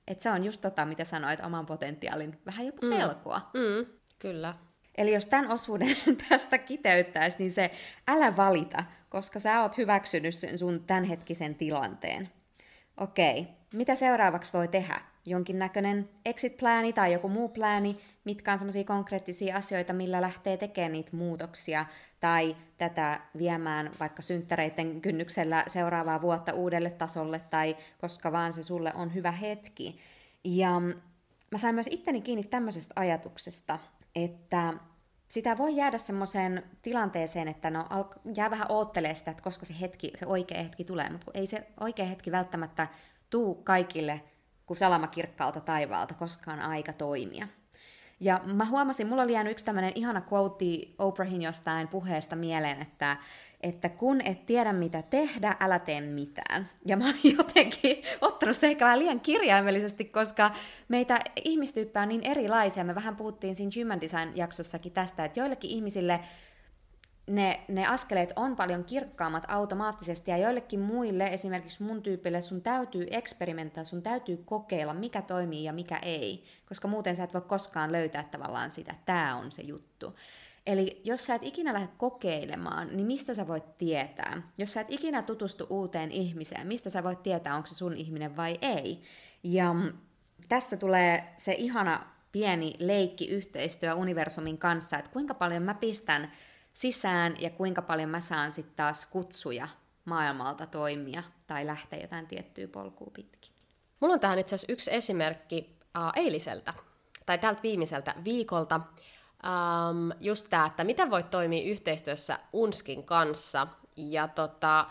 Että se on just tota, mitä sanoit, oman potentiaalin vähän jopa mm. pelkoa. Mm, kyllä. Eli jos tämän osuuden tästä kiteyttäisi, niin se älä valita, koska sä oot hyväksynyt sen sun tämänhetkisen tilanteen. Okei, mitä seuraavaksi voi tehdä? Jonkinnäköinen exit-plääni tai joku muu plääni, mitkä on semmoisia konkreettisia asioita, millä lähtee tekemään niitä muutoksia tai tätä viemään vaikka synttäreiden kynnyksellä seuraavaa vuotta uudelle tasolle tai koska vaan se sulle on hyvä hetki. Ja mä sain myös itteni kiinni tämmöisestä ajatuksesta, että sitä voi jäädä semmoiseen tilanteeseen, että no jää vähän oottelee sitä, että koska se hetki, se oikea hetki tulee, mutta ei se oikea hetki välttämättä tuu kaikille kuin salama kirkkaalta taivaalta, koska on aika toimia. Ja mä huomasin, mulla oli jäänyt yksi tämmöinen ihana quote Oprahin jostain puheesta mieleen, että, että kun et tiedä mitä tehdä, älä tee mitään. Ja mä olin jotenkin ottanut se ehkä vähän liian kirjaimellisesti, koska meitä ihmistyyppää on niin erilaisia. Me vähän puhuttiin siinä Human Design-jaksossakin tästä, että joillekin ihmisille ne, ne askeleet on paljon kirkkaammat automaattisesti, ja joillekin muille, esimerkiksi mun tyypille, sun täytyy eksperimentaa, sun täytyy kokeilla, mikä toimii ja mikä ei, koska muuten sä et voi koskaan löytää tavallaan sitä, tämä on se juttu. Eli jos sä et ikinä lähde kokeilemaan, niin mistä sä voit tietää? Jos sä et ikinä tutustu uuteen ihmiseen, mistä sä voit tietää, onko se sun ihminen vai ei? Ja tässä tulee se ihana pieni leikki yhteistyö universumin kanssa, että kuinka paljon mä pistän sisään ja kuinka paljon mä saan sitten taas kutsuja maailmalta toimia tai lähteä jotain tiettyä polkua pitkin. Mulla on tähän itse asiassa yksi esimerkki uh, eiliseltä, tai tältä viimeiseltä viikolta. Um, just tämä, että miten voit toimia yhteistyössä Unskin kanssa. Ja tota,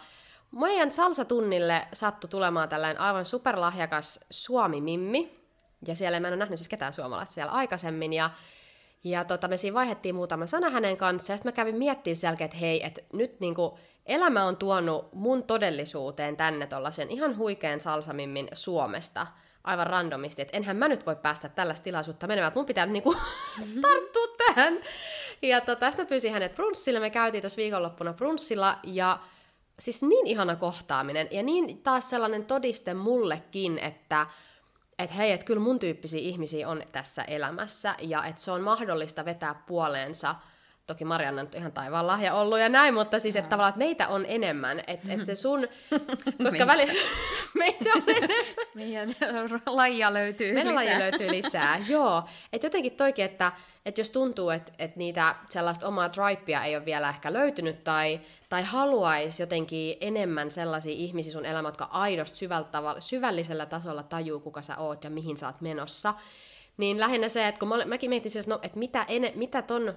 meidän salsatunnille sattui tulemaan tällainen aivan superlahjakas Suomi-mimmi. Ja siellä mä en ole nähnyt siis ketään suomalaista siellä aikaisemmin. Ja ja tota, me siinä vaihettiin muutama sana hänen kanssa, ja sitten mä kävin miettimään sen jälkeen, että hei, että nyt niinku, elämä on tuonut mun todellisuuteen tänne tollasen ihan huikean salsamimmin Suomesta, aivan randomisti, että enhän mä nyt voi päästä tällaista tilaisuutta menemään, että mun pitää niinku mm-hmm. tarttua tähän. Ja tota, sitten mä pyysin hänet brunssille, me käytiin tässä viikonloppuna brunssilla, ja siis niin ihana kohtaaminen, ja niin taas sellainen todiste mullekin, että että hei, että kyllä mun tyyppisiä ihmisiä on tässä elämässä ja että se on mahdollista vetää puoleensa. Toki Marianna on ihan taivaan lahja ollut ja näin, mutta siis että tavallaan että meitä on enemmän. Että et sun, koska väli, meitä on enemmän. Meidän lajia löytyy Meidän lisää. lajia löytyy lisää, joo. Että jotenkin toikin, että että jos tuntuu, että, että niitä sellaista omaa tribea ei ole vielä ehkä löytynyt tai, tai haluaisi jotenkin enemmän sellaisia ihmisiä sun elämä, jotka aidosti syvällisellä tasolla tajuu, kuka sä oot ja mihin sä oot menossa, niin lähinnä se, että kun mä, mäkin mietin sille, että, no, että mitä, ene, mitä ton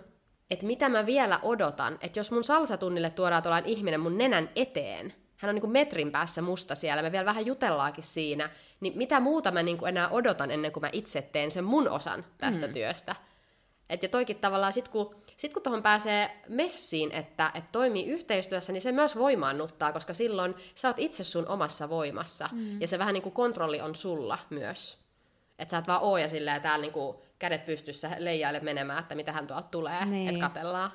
että mitä mä vielä odotan, että jos mun salsatunnille tuodaan tuollainen ihminen mun nenän eteen, hän on niin kuin metrin päässä musta siellä, me vielä vähän jutellaakin siinä, niin mitä muuta mä niin kuin enää odotan ennen kuin mä itse teen sen mun osan tästä hmm. työstä. Et ja toikin tavallaan, sit kun, sit kun tuohon pääsee messiin, että et toimii yhteistyössä, niin se myös voimaannuttaa, koska silloin sä oot itse sun omassa voimassa. Mm. Ja se vähän niin kuin kontrolli on sulla myös. Että sä et vaan oo ja silleen täällä niin kuin kädet pystyssä leijaille menemään, että mitä hän tuolta tulee, niin. että katellaan.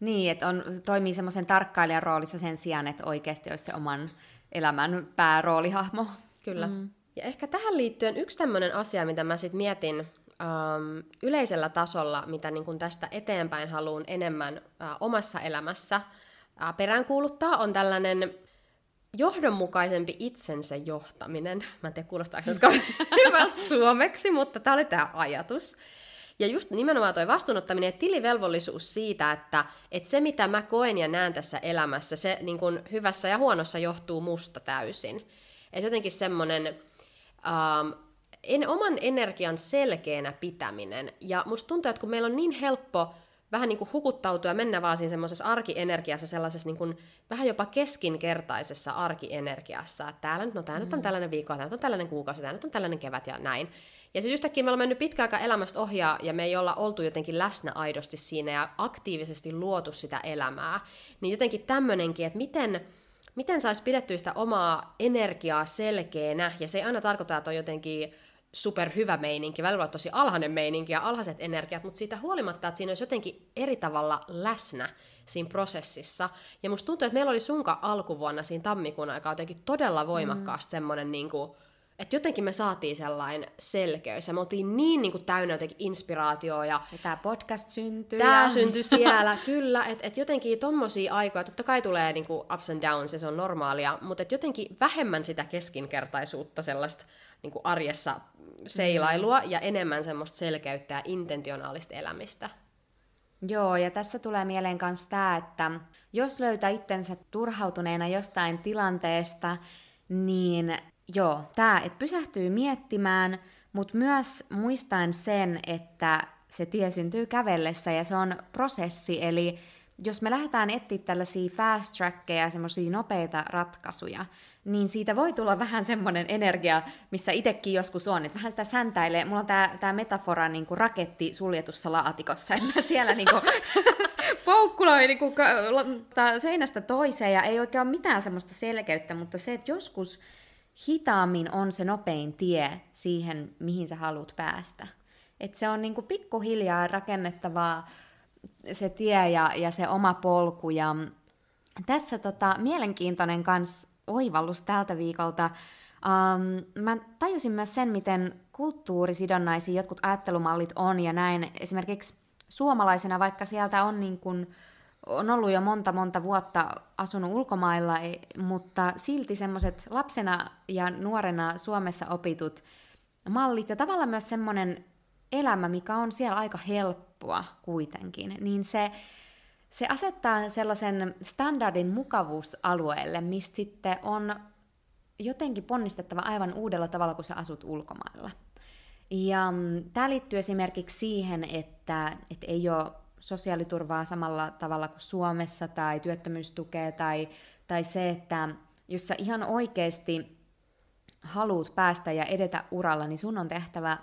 Niin, että on, toimii semmoisen tarkkailijan roolissa sen sijaan, että oikeasti olisi se oman elämän pääroolihahmo. Kyllä. Mm. Ja ehkä tähän liittyen yksi tämmöinen asia, mitä mä sitten mietin ähm, yleisellä tasolla, mitä niin kun tästä eteenpäin haluan enemmän äh, omassa elämässä äh, peräänkuuluttaa, on tällainen johdonmukaisempi itsensä johtaminen. Mä en tiedä, kuulostaako se hyvältä suomeksi, mutta tämä oli tämä ajatus. Ja just nimenomaan toi vastuunottaminen ja tilivelvollisuus siitä, että, että se mitä mä koen ja näen tässä elämässä, se niin kun hyvässä ja huonossa johtuu musta täysin. Että jotenkin semmoinen ähm, en, oman energian selkeänä pitäminen. Ja musta tuntuu, että kun meillä on niin helppo vähän niin kuin hukuttautua ja mennä vaan siinä semmoisessa arkienergiassa, sellaisessa niin kuin, vähän jopa keskinkertaisessa arkienergiassa, että täällä nyt, no tää mm. nyt on mm. tällainen viikko, tämä nyt on tällainen kuukausi, tämä nyt on tällainen kevät ja näin. Ja sitten yhtäkkiä me ollaan mennyt pitkä aika elämästä ohjaa ja me ei olla oltu jotenkin läsnä aidosti siinä ja aktiivisesti luotu sitä elämää. Niin jotenkin tämmöinenkin, että miten, miten saisi pidettyä sitä omaa energiaa selkeänä, ja se ei aina tarkoita, että on jotenkin super hyvä meininki, välillä on tosi alhainen meininki ja alhaiset energiat, mutta siitä huolimatta, että siinä olisi jotenkin eri tavalla läsnä siinä prosessissa. Ja musta tuntuu, että meillä oli sunka alkuvuonna siinä tammikuun aikaa jotenkin todella voimakkaasti mm. semmoinen niin kuin, että jotenkin me saatiin sellainen selkeys ja me oltiin niin, niin kuin täynnä jotenkin inspiraatioa. Ja, ja tämä podcast syntyi. Tämä ja... syntyi siellä, kyllä. Että et jotenkin tommosia aikoja, totta kai tulee niin kuin ups and downs ja se on normaalia, mutta et jotenkin vähemmän sitä keskinkertaisuutta sellaista niin kuin arjessa seilailua ja enemmän semmoista selkeyttä ja intentionaalista elämistä. Joo, ja tässä tulee mieleen myös tämä, että jos löytää itsensä turhautuneena jostain tilanteesta, niin joo, tämä, että pysähtyy miettimään, mutta myös muistaen sen, että se tie syntyy kävellessä ja se on prosessi, eli jos me lähdetään etsiä tällaisia fast trackeja, semmoisia nopeita ratkaisuja, niin siitä voi tulla vähän semmoinen energia, missä itsekin joskus on, että vähän sitä säntäilee. Mulla on tämä metafora niin kuin raketti suljetussa laatikossa, että siellä niin kuin poukkuloi niin kuin, seinästä toiseen ja ei oikein ole mitään semmoista selkeyttä, mutta se, että joskus hitaammin on se nopein tie siihen, mihin sä haluat päästä. Että se on niin kuin pikkuhiljaa rakennettavaa se tie ja, ja se oma polku. Ja tässä tota, mielenkiintoinen kans oivallus tältä viikolta. Um, mä tajusin myös sen, miten kulttuurisidonnaisia jotkut ajattelumallit on, ja näin esimerkiksi suomalaisena, vaikka sieltä on, niin kun, on ollut jo monta monta vuotta asunut ulkomailla, e, mutta silti semmoiset lapsena ja nuorena Suomessa opitut mallit, ja tavallaan myös semmoinen elämä, mikä on siellä aika helppoa kuitenkin, niin se se asettaa sellaisen standardin mukavuusalueelle, mistä sitten on jotenkin ponnistettava aivan uudella tavalla, kun sä asut ulkomailla. Ja mm, tämä liittyy esimerkiksi siihen, että, että ei ole sosiaaliturvaa samalla tavalla kuin Suomessa tai työttömyystukea tai, tai se, että jos sä ihan oikeasti haluat päästä ja edetä uralla, niin sun on tehtävä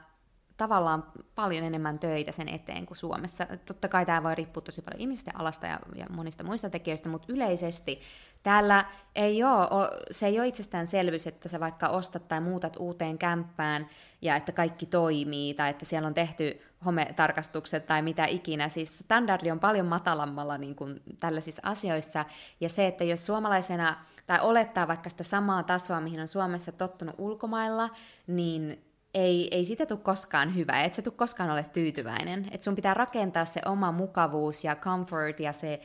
tavallaan paljon enemmän töitä sen eteen kuin Suomessa. Totta kai tämä voi riippua tosi paljon ihmisten alasta ja, ja monista muista tekijöistä, mutta yleisesti täällä ei ole, se ei ole itsestäänselvyys, että sä vaikka ostat tai muutat uuteen kämppään ja että kaikki toimii tai että siellä on tehty hometarkastukset tai mitä ikinä. Siis standardi on paljon matalammalla niin kuin tällaisissa asioissa ja se, että jos suomalaisena tai olettaa vaikka sitä samaa tasoa, mihin on Suomessa tottunut ulkomailla, niin ei, ei sitä tule koskaan hyvä, et sä tule koskaan ole tyytyväinen. Et sun pitää rakentaa se oma mukavuus ja comfort ja se,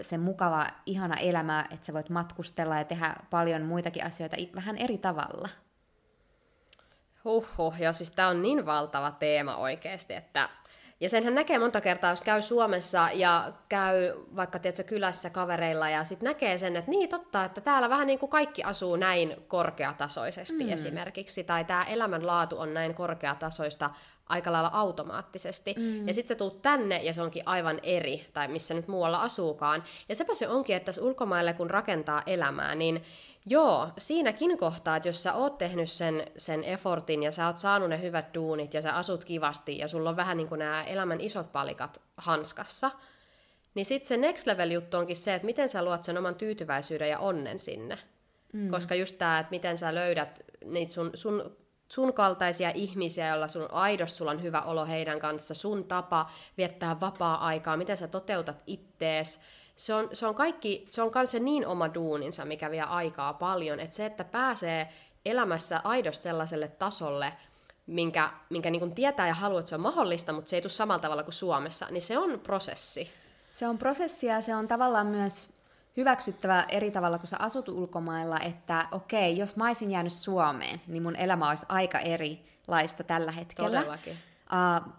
se mukava, ihana elämä, että sä voit matkustella ja tehdä paljon muitakin asioita vähän eri tavalla. Huhhuh, ja siis tää on niin valtava teema oikeasti, että ja senhän näkee monta kertaa, jos käy Suomessa ja käy vaikka tiedätkö, kylässä kavereilla ja sitten näkee sen, että niin totta, että täällä vähän niin kuin kaikki asuu näin korkeatasoisesti mm. esimerkiksi, tai tämä elämänlaatu on näin korkeatasoista aika lailla automaattisesti. Mm. Ja sitten se tuut tänne ja se onkin aivan eri, tai missä nyt muualla asuukaan. Ja sepä se onkin, että ulkomaille kun rakentaa elämää, niin Joo, siinäkin kohtaa, että jos sä oot tehnyt sen, sen effortin ja sä oot saanut ne hyvät duunit ja sä asut kivasti ja sulla on vähän niin kuin nämä elämän isot palikat hanskassa, niin sitten se next level juttu onkin se, että miten sä luot sen oman tyytyväisyyden ja onnen sinne. Mm. Koska just tämä, että miten sä löydät niitä sun, sun, sun kaltaisia ihmisiä, joilla sun aidosti sulla on hyvä olo heidän kanssa, sun tapa viettää vapaa-aikaa, miten sä toteutat ittees, se on, se on kaikki, se on kanssa niin oma duuninsa, mikä vie aikaa paljon, että se, että pääsee elämässä aidosti sellaiselle tasolle, minkä, minkä niin tietää ja haluaa, että se on mahdollista, mutta se ei tule samalla tavalla kuin Suomessa, niin se on prosessi. Se on prosessi ja se on tavallaan myös hyväksyttävä eri tavalla, kun sä asut ulkomailla, että okei, jos mä olisin jäänyt Suomeen, niin mun elämä olisi aika erilaista tällä hetkellä. Todellakin. Uh,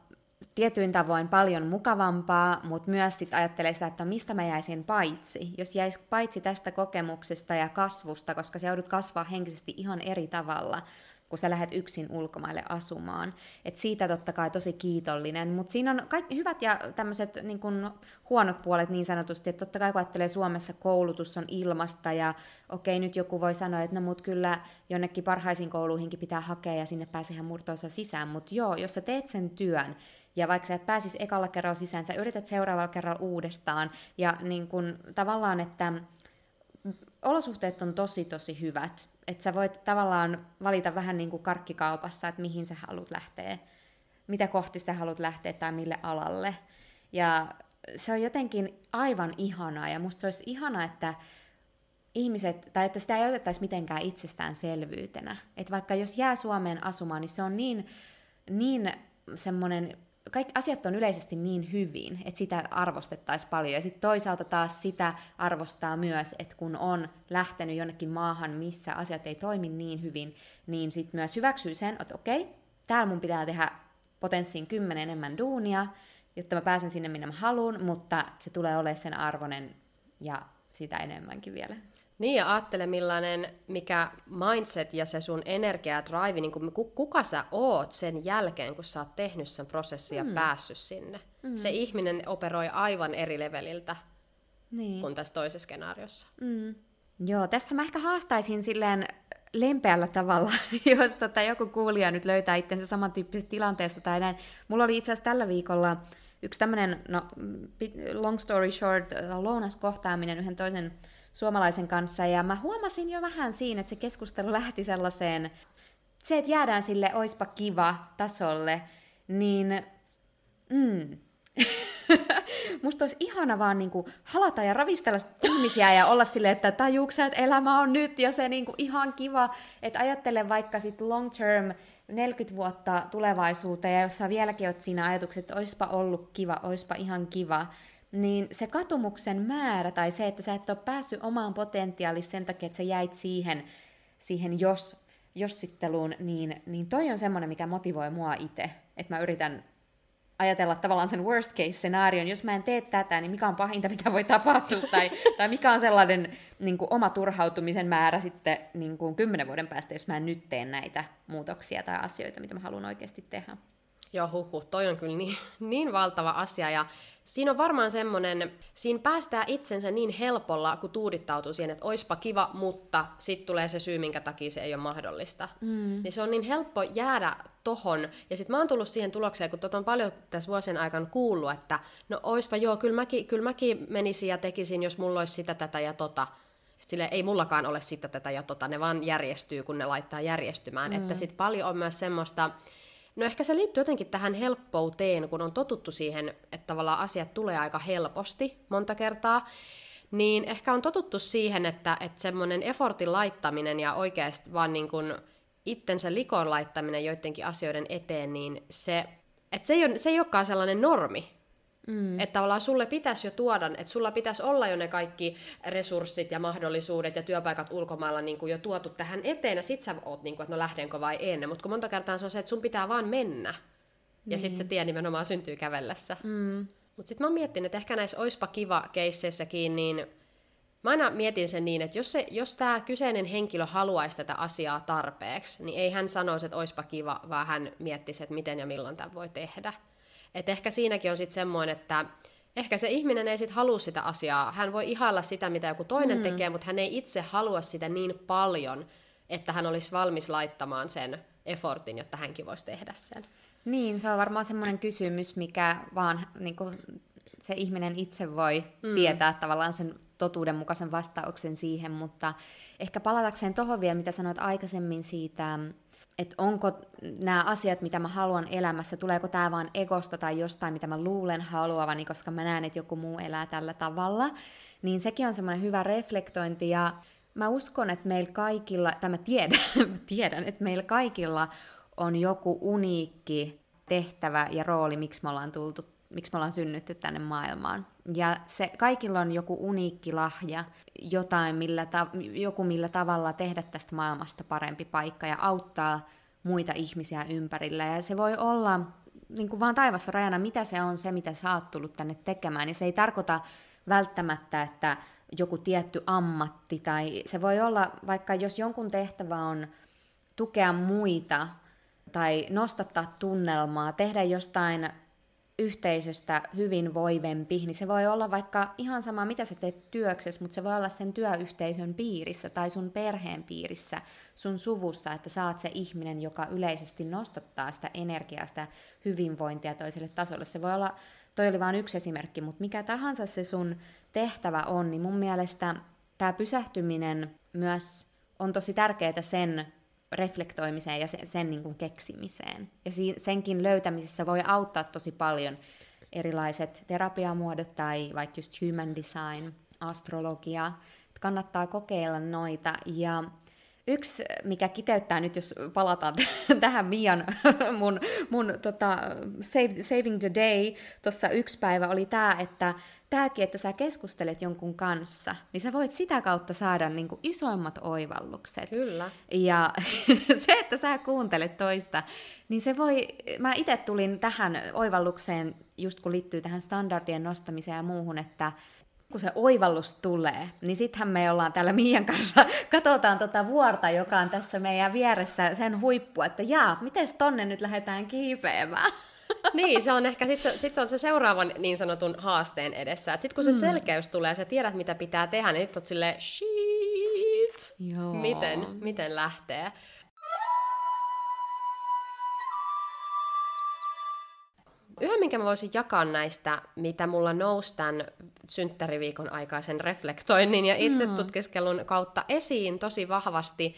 tietyin tavoin paljon mukavampaa, mutta myös sit ajattelee sitä, että mistä mä jäisin paitsi. Jos jäisi paitsi tästä kokemuksesta ja kasvusta, koska sä joudut kasvaa henkisesti ihan eri tavalla, kun sä lähdet yksin ulkomaille asumaan. Et siitä totta kai tosi kiitollinen, mutta siinä on kaikki hyvät ja tämmöiset niin huonot puolet niin sanotusti, että totta kai kun ajattelee Suomessa koulutus on ilmasta ja okei nyt joku voi sanoa, että no mut kyllä jonnekin parhaisiin kouluihinkin pitää hakea ja sinne pääsehän murtoossa sisään, mutta joo, jos sä teet sen työn, ja vaikka sä et pääsis ekalla kerralla sisään, sä yrität seuraavalla kerralla uudestaan, ja niin kun, tavallaan, että olosuhteet on tosi tosi hyvät, että sä voit tavallaan valita vähän niin kuin karkkikaupassa, että mihin sä haluat lähteä, mitä kohti sä haluat lähteä tai mille alalle. Ja se on jotenkin aivan ihanaa, ja musta se olisi ihanaa, että ihmiset, tai että sitä ei otettaisi mitenkään itsestäänselvyytenä. Että vaikka jos jää Suomeen asumaan, niin se on niin, niin semmoinen kaikki asiat on yleisesti niin hyvin, että sitä arvostettaisiin paljon. Ja sitten toisaalta taas sitä arvostaa myös, että kun on lähtenyt jonnekin maahan, missä asiat ei toimi niin hyvin, niin sitten myös hyväksyy sen, että okei, täällä mun pitää tehdä potenssiin kymmenen enemmän duunia, jotta mä pääsen sinne, minne mä haluan, mutta se tulee olemaan sen arvonen ja sitä enemmänkin vielä. Niin ja ajattele millainen, mikä mindset ja se sun energia ja drive, niin kuin, kuka sä oot sen jälkeen, kun sä oot tehnyt sen prosessin mm. ja päässyt sinne. Mm. Se ihminen operoi aivan eri leveliltä niin. kuin tässä toisessa skenaariossa. Mm. Joo, tässä mä ehkä haastaisin silleen lempeällä tavalla, jos tota joku kuulija nyt löytää itsensä samantyyppisestä tilanteesta tai näin. Mulla oli itse asiassa tällä viikolla yksi tämmöinen, no long story short, lounaskohtaaminen yhden toisen suomalaisen kanssa, ja mä huomasin jo vähän siinä, että se keskustelu lähti sellaiseen, se, että jäädään sille oispa kiva tasolle, niin mm, musta olisi ihana vaan niinku halata ja ravistella ihmisiä ja olla sille, että tajuuksä, että elämä on nyt ja se niinku ihan kiva, että ajattele vaikka sit long term 40 vuotta tulevaisuuteen ja jos sä vieläkin oot siinä ajatukset, että oispa ollut kiva, oispa ihan kiva, niin se katumuksen määrä tai se, että sä et ole päässyt omaan potentiaalissa sen takia, että sä jäit siihen, siihen jos, jossitteluun, niin, niin toi on semmoinen, mikä motivoi mua itse. Että mä yritän ajatella tavallaan sen worst case scenaarion, jos mä en tee tätä, niin mikä on pahinta, mitä voi tapahtua, tai, tai mikä on sellainen niin kuin oma turhautumisen määrä sitten niin kuin kymmenen vuoden päästä, jos mä en nyt tee näitä muutoksia tai asioita, mitä mä haluan oikeasti tehdä. Joo, huhu, toi on kyllä niin, niin valtava asia, ja Siinä on varmaan semmoinen, siinä päästää itsensä niin helpolla, kun tuudittautuu siihen, että oispa kiva, mutta sitten tulee se syy, minkä takia se ei ole mahdollista. Mm. Niin se on niin helppo jäädä tohon. Ja sitten mä oon tullut siihen tulokseen, kun tota on paljon tässä vuosien aikana kuullut, että no oispa joo, kyllä mäkin, kyllä mäkin menisin ja tekisin, jos mulla olisi sitä, tätä ja tota. Sille ei mullakaan ole sitä, tätä ja tota, ne vaan järjestyy, kun ne laittaa järjestymään. Mm. Että sitten paljon on myös semmoista, No ehkä se liittyy jotenkin tähän helppouteen, kun on totuttu siihen, että tavallaan asiat tulee aika helposti monta kertaa, niin ehkä on totuttu siihen, että, että semmoinen effortin laittaminen ja oikeasti vaan niin kuin itsensä likoon laittaminen joidenkin asioiden eteen, niin se, että se, ei ole, se ei olekaan sellainen normi, Mm. Että tavallaan sulle pitäisi jo tuoda, että sulla pitäisi olla jo ne kaikki resurssit ja mahdollisuudet ja työpaikat ulkomailla niin kuin jo tuotu tähän eteen, ja sit sä oot niin kuin, että no lähdenkö vai en. Mutta kun monta kertaa se on se, että sun pitää vaan mennä. Ja niin. sitten se tie nimenomaan syntyy kävellessä. Mm. Mutta sitten mä miettin, että ehkä näissä oispa kiva keisseissäkin, niin mä aina mietin sen niin, että jos, se, jos tämä kyseinen henkilö haluaisi tätä asiaa tarpeeksi, niin ei hän sanoisi, että oispa kiva, vaan hän miettisi, että miten ja milloin tämä voi tehdä. Et ehkä siinäkin on sitten semmoinen, että ehkä se ihminen ei sitten halua sitä asiaa. Hän voi ihailla sitä, mitä joku toinen mm. tekee, mutta hän ei itse halua sitä niin paljon, että hän olisi valmis laittamaan sen effortin, jotta hänkin voisi tehdä sen. Niin, se on varmaan semmoinen kysymys, mikä vaan niin kuin, se ihminen itse voi mm. tietää tavallaan sen totuudenmukaisen vastauksen siihen, mutta ehkä palatakseen tuohon vielä, mitä sanoit aikaisemmin siitä että onko nämä asiat, mitä mä haluan elämässä, tuleeko tämä vaan egosta tai jostain, mitä mä luulen haluavani, koska mä näen, että joku muu elää tällä tavalla, niin sekin on semmoinen hyvä reflektointi ja mä uskon, että meillä kaikilla, tai mä tiedän, mä tiedän, että meillä kaikilla on joku uniikki tehtävä ja rooli, miksi me ollaan tultu miksi me ollaan synnytty tänne maailmaan. Ja se, kaikilla on joku uniikki lahja, jotain, millä ta, joku millä tavalla tehdä tästä maailmasta parempi paikka ja auttaa muita ihmisiä ympärillä. Ja se voi olla niin kuin vaan taivassa rajana, mitä se on se, mitä sä oot tullut tänne tekemään. Ja se ei tarkoita välttämättä, että joku tietty ammatti, tai se voi olla, vaikka jos jonkun tehtävä on tukea muita tai nostattaa tunnelmaa, tehdä jostain yhteisöstä hyvinvoivempi, niin se voi olla vaikka ihan sama, mitä sä teet työksessä, mutta se voi olla sen työyhteisön piirissä tai sun perheen piirissä, sun suvussa, että sä oot se ihminen, joka yleisesti nostattaa sitä energiaa, sitä hyvinvointia toiselle tasolle. Se voi olla, toi oli vain yksi esimerkki, mutta mikä tahansa se sun tehtävä on, niin mun mielestä tämä pysähtyminen myös on tosi tärkeää sen reflektoimiseen ja sen, sen niin kuin keksimiseen. Ja si- senkin löytämisessä voi auttaa tosi paljon erilaiset terapiamuodot tai vaikka just human design, astrologia. Kannattaa kokeilla noita. Ja yksi, mikä kiteyttää nyt, jos palataan tähän Mian mun, mun tota, save, Saving the Day, tuossa yksi päivä oli tämä, että tämäkin, että sä keskustelet jonkun kanssa, niin sä voit sitä kautta saada niin kuin isoimmat oivallukset. Kyllä. Ja se, että sä kuuntelet toista, niin se voi, mä itse tulin tähän oivallukseen, just kun liittyy tähän standardien nostamiseen ja muuhun, että kun se oivallus tulee, niin sittenhän me ollaan täällä Miian kanssa, katsotaan tota vuorta, joka on tässä meidän vieressä, sen huippu, että jaa, miten tonne nyt lähdetään kiipeämään? Niin, se on ehkä sitten sit on se seuraavan niin sanotun haasteen edessä. Sitten kun se mm. selkeys tulee ja sä tiedät, mitä pitää tehdä, niin sitten oot silleen, shit, Joo. Miten, miten lähtee. Yhä, minkä mä voisin jakaa näistä, mitä mulla nousi tämän synttäriviikon aikaisen reflektoinnin ja itse mm. tutkiskelun kautta esiin tosi vahvasti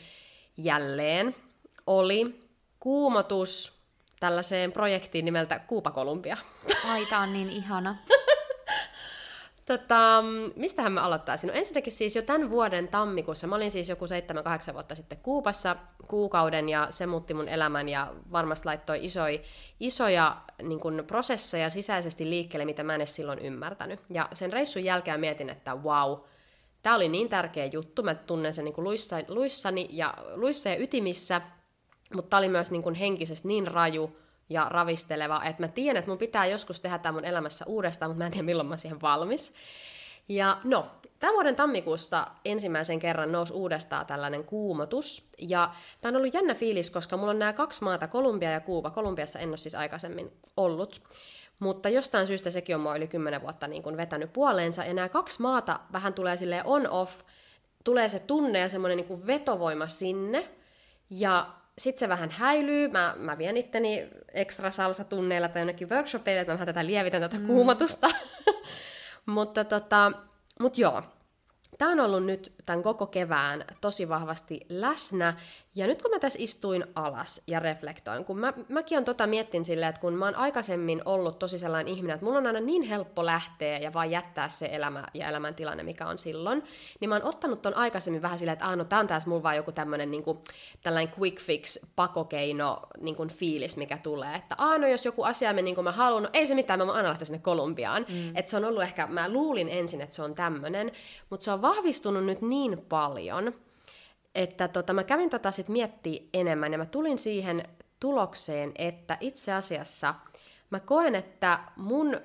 jälleen, oli kuumotus, tällaiseen projektiin nimeltä Kuupa Kolumbia. Ai, tää on niin ihana. Tota, mistähän mä aloittaisin? No ensinnäkin siis jo tämän vuoden tammikuussa, mä olin siis joku 7-8 vuotta sitten Kuupassa kuukauden ja se muutti mun elämän ja varmasti laittoi isoja, isoja niin kun, prosesseja sisäisesti liikkeelle, mitä mä en edes silloin ymmärtänyt. Ja sen reissun jälkeen mietin, että wow, tämä oli niin tärkeä juttu, mä tunnen sen niin luissa, luissani ja luissa ja ytimissä – mutta tämä oli myös niin kuin henkisesti niin raju ja ravisteleva, että mä tiedän, että mun pitää joskus tehdä tämä mun elämässä uudestaan, mutta mä en tiedä milloin mä siihen valmis. Ja no, tämän vuoden tammikuussa ensimmäisen kerran nousi uudestaan tällainen kuumotus. Ja tämä on ollut jännä fiilis, koska mulla on nämä kaksi maata, Kolumbia ja Kuuba. Kolumbiassa en ole siis aikaisemmin ollut. Mutta jostain syystä sekin on mua yli 10 vuotta niin kuin vetänyt puoleensa. Ja nämä kaksi maata vähän tulee silleen on-off, tulee se tunne ja semmoinen niin vetovoima sinne. Ja sitten se vähän häilyy, mä, mä vien itteni ekstra salsa-tunneilla tai jonnekin workshopeille, että mä vähän tätä lievitän tätä mm. kuumotusta. mutta tota, mut joo, Tämä on ollut nyt tämän koko kevään tosi vahvasti läsnä, ja nyt kun mä tässä istuin alas ja reflektoin, kun mä, mäkin on tota miettin silleen, että kun mä oon aikaisemmin ollut tosi sellainen ihminen, että mulla on aina niin helppo lähteä ja vaan jättää se elämä ja elämäntilanne, mikä on silloin, niin mä oon ottanut ton aikaisemmin vähän silleen, että aah, no tää on tässä mulla vaan joku tämmönen niinku, tällainen quick fix, pakokeino niinku fiilis, mikä tulee, että aah, no jos joku asia meni niin kuin mä haluan, no ei se mitään, mä voin aina lähteä sinne Kolumbiaan. Mm. Että se on ollut ehkä, mä luulin ensin, että se on tämmönen, mutta se on vahvistunut nyt niin paljon, että tota, mä kävin tota sit miettiä enemmän ja mä tulin siihen tulokseen, että itse asiassa mä koen, että mun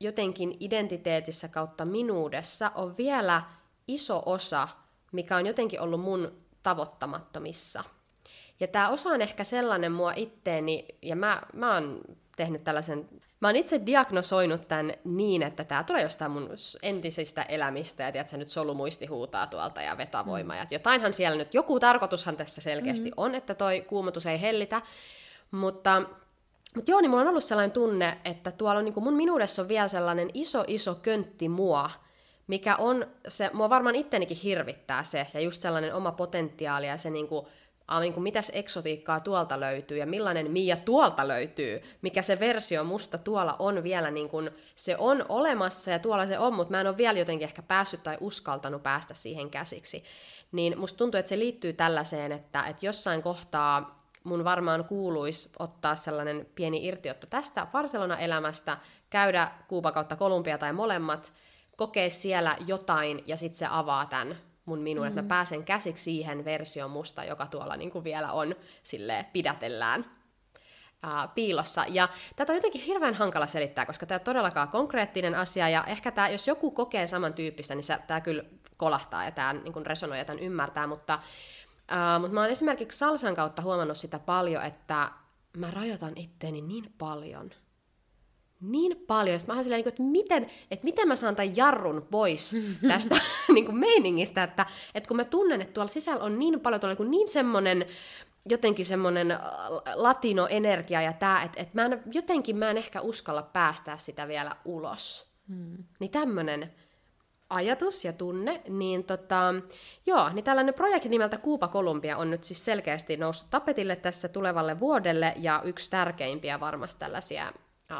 jotenkin identiteetissä kautta minuudessa on vielä iso osa, mikä on jotenkin ollut mun tavoittamattomissa. Ja tämä osa on ehkä sellainen mua itteeni, ja mä, mä oon tehnyt tällaisen Mä oon itse diagnosoinut tämän niin, että tämä tulee jostain mun entisistä elämistä, ja tiedätkö, nyt solumuisti huutaa tuolta ja vetovoima, mm. ja jotainhan siellä nyt, joku tarkoitushan tässä selkeästi mm. on, että toi kuumotus ei hellitä, mutta mutta joo, niin mulla on ollut sellainen tunne, että tuolla on, niin kuin mun minuudessa on vielä sellainen iso, iso köntti mua, mikä on, se, mua varmaan ittenikin hirvittää se, ja just sellainen oma potentiaali ja se niin kuin, ah, niin kuin mitäs eksotiikkaa tuolta löytyy ja millainen Mia tuolta löytyy, mikä se versio musta tuolla on vielä, niin kuin, se on olemassa ja tuolla se on, mutta mä en ole vielä jotenkin ehkä päässyt tai uskaltanut päästä siihen käsiksi. Niin musta tuntuu, että se liittyy tällaiseen, että, että jossain kohtaa mun varmaan kuuluisi ottaa sellainen pieni irtiotto tästä Barcelona-elämästä, käydä Kuuba kautta Kolumbia tai molemmat, kokea siellä jotain ja sitten se avaa tämän mun minun, mm. että mä mm. pääsen käsiksi siihen versioon musta, joka tuolla niin kuin vielä on sille pidätellään ää, piilossa. Ja tätä on jotenkin hirveän hankala selittää, koska tämä on todellakaan konkreettinen asia, ja ehkä tämä, jos joku kokee samantyyppistä, niin tämä kyllä kolahtaa ja tämä niin resonoi ja tämän ymmärtää, mutta Uh, mutta mä oon esimerkiksi salsan kautta huomannut sitä paljon, että mä rajoitan itteeni niin paljon. Niin paljon. Sitten mä silleen, että miten, että miten mä saan tämän jarrun pois tästä niin kuin meiningistä, että, että kun mä tunnen, että tuolla sisällä on niin paljon, tuolla niin, niin semmoinen jotenkin semmoinen latinoenergia ja tämä, että, että mä en, jotenkin mä en ehkä uskalla päästää sitä vielä ulos. Hmm. Niin tämmöinen ajatus ja tunne, niin tota, joo, niin tällainen projekti nimeltä Kuupa Kolumbia on nyt siis selkeästi noussut tapetille tässä tulevalle vuodelle, ja yksi tärkeimpiä varmasti tällaisia,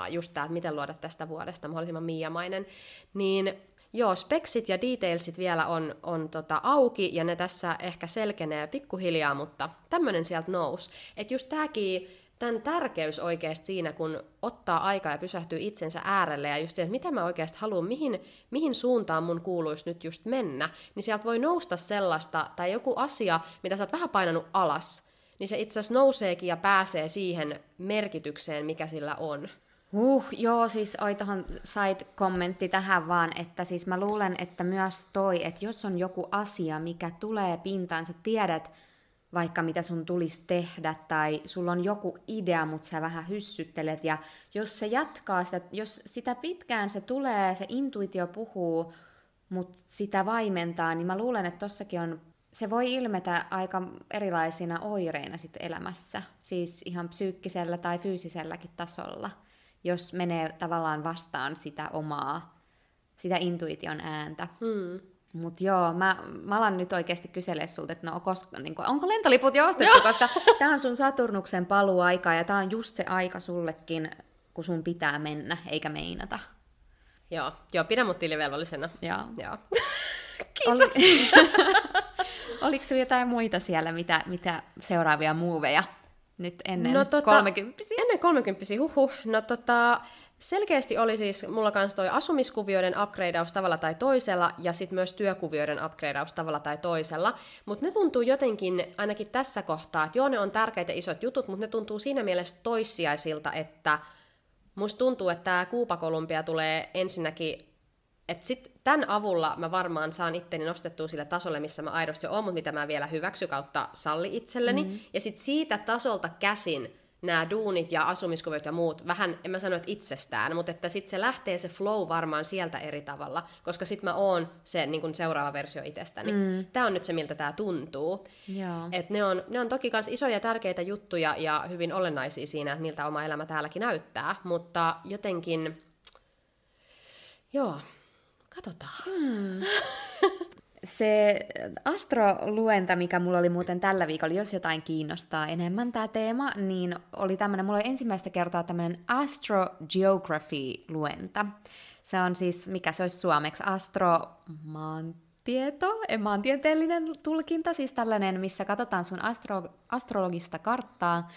just tämä, että miten luoda tästä vuodesta mahdollisimman miiamainen, niin joo, speksit ja detailsit vielä on, on tota auki, ja ne tässä ehkä selkenee pikkuhiljaa, mutta tämmöinen sieltä nousi. Että just tämäkin tämän tärkeys oikeasti siinä, kun ottaa aikaa ja pysähtyy itsensä äärelle ja just se, että mitä mä oikeasti haluan, mihin, mihin suuntaan mun kuuluisi nyt just mennä, niin sieltä voi nousta sellaista, tai joku asia, mitä sä oot vähän painanut alas, niin se itse asiassa nouseekin ja pääsee siihen merkitykseen, mikä sillä on. Uh, joo, siis oi tuohon side-kommentti tähän vaan, että siis mä luulen, että myös toi, että jos on joku asia, mikä tulee pintaan, sä tiedät, vaikka mitä sun tulisi tehdä, tai sulla on joku idea, mutta sä vähän hyssyttelet, ja jos se jatkaa sitä, jos sitä pitkään se tulee, se intuitio puhuu, mutta sitä vaimentaa, niin mä luulen, että tossakin on, se voi ilmetä aika erilaisina oireina sit elämässä, siis ihan psyykkisellä tai fyysiselläkin tasolla, jos menee tavallaan vastaan sitä omaa, sitä intuition ääntä. Hmm. Mut joo, mä, mä alan nyt oikeasti kyselee sulta, että no, koska, niin kun, onko lentoliput jo ostettu, joo. koska tämä on sun Saturnuksen paluaika ja tämä on just se aika sullekin, kun sun pitää mennä, eikä meinata. Joo, joo pidä mut tilivelvollisena. Joo. joo. Kiitos. Oli... Oliko sulla jotain muita siellä, mitä, mitä seuraavia muuveja nyt ennen no, tota, 30 Ennen 30 huhu. No tota, Selkeästi oli siis mulla kanssa toi asumiskuvioiden upgradeaus tavalla tai toisella ja sitten myös työkuvioiden upgradeaus tavalla tai toisella. Mutta ne tuntuu jotenkin, ainakin tässä kohtaa, että joo ne on tärkeitä isot jutut, mutta ne tuntuu siinä mielessä toissijaisilta, että musta tuntuu, että tämä Kuupakolumbia tulee ensinnäkin että sitten tämän avulla mä varmaan saan itteni nostettua sille tasolle, missä mä aidosti oon, mutta mitä mä vielä hyväksy kautta salli itselleni. Mm. Ja sitten siitä tasolta käsin nämä duunit ja asumiskuviot ja muut, vähän, en mä sano, että itsestään, mutta että sitten se lähtee se flow varmaan sieltä eri tavalla, koska sitten mä oon se niin kun seuraava versio itsestäni. Mm. Tämä on nyt se, miltä tämä tuntuu. Et ne, on, ne on toki myös isoja tärkeitä juttuja ja hyvin olennaisia siinä, että miltä oma elämä täälläkin näyttää, mutta jotenkin, joo, katsotaan. Mm. se astroluenta, mikä mulla oli muuten tällä viikolla, jos jotain kiinnostaa enemmän tämä teema, niin oli tämmöinen, mulla oli ensimmäistä kertaa tämmöinen astrogeography-luenta. Se on siis, mikä se olisi suomeksi, astromaantieto, maantieteellinen tulkinta, siis tällainen, missä katsotaan sun astro, astrologista karttaa,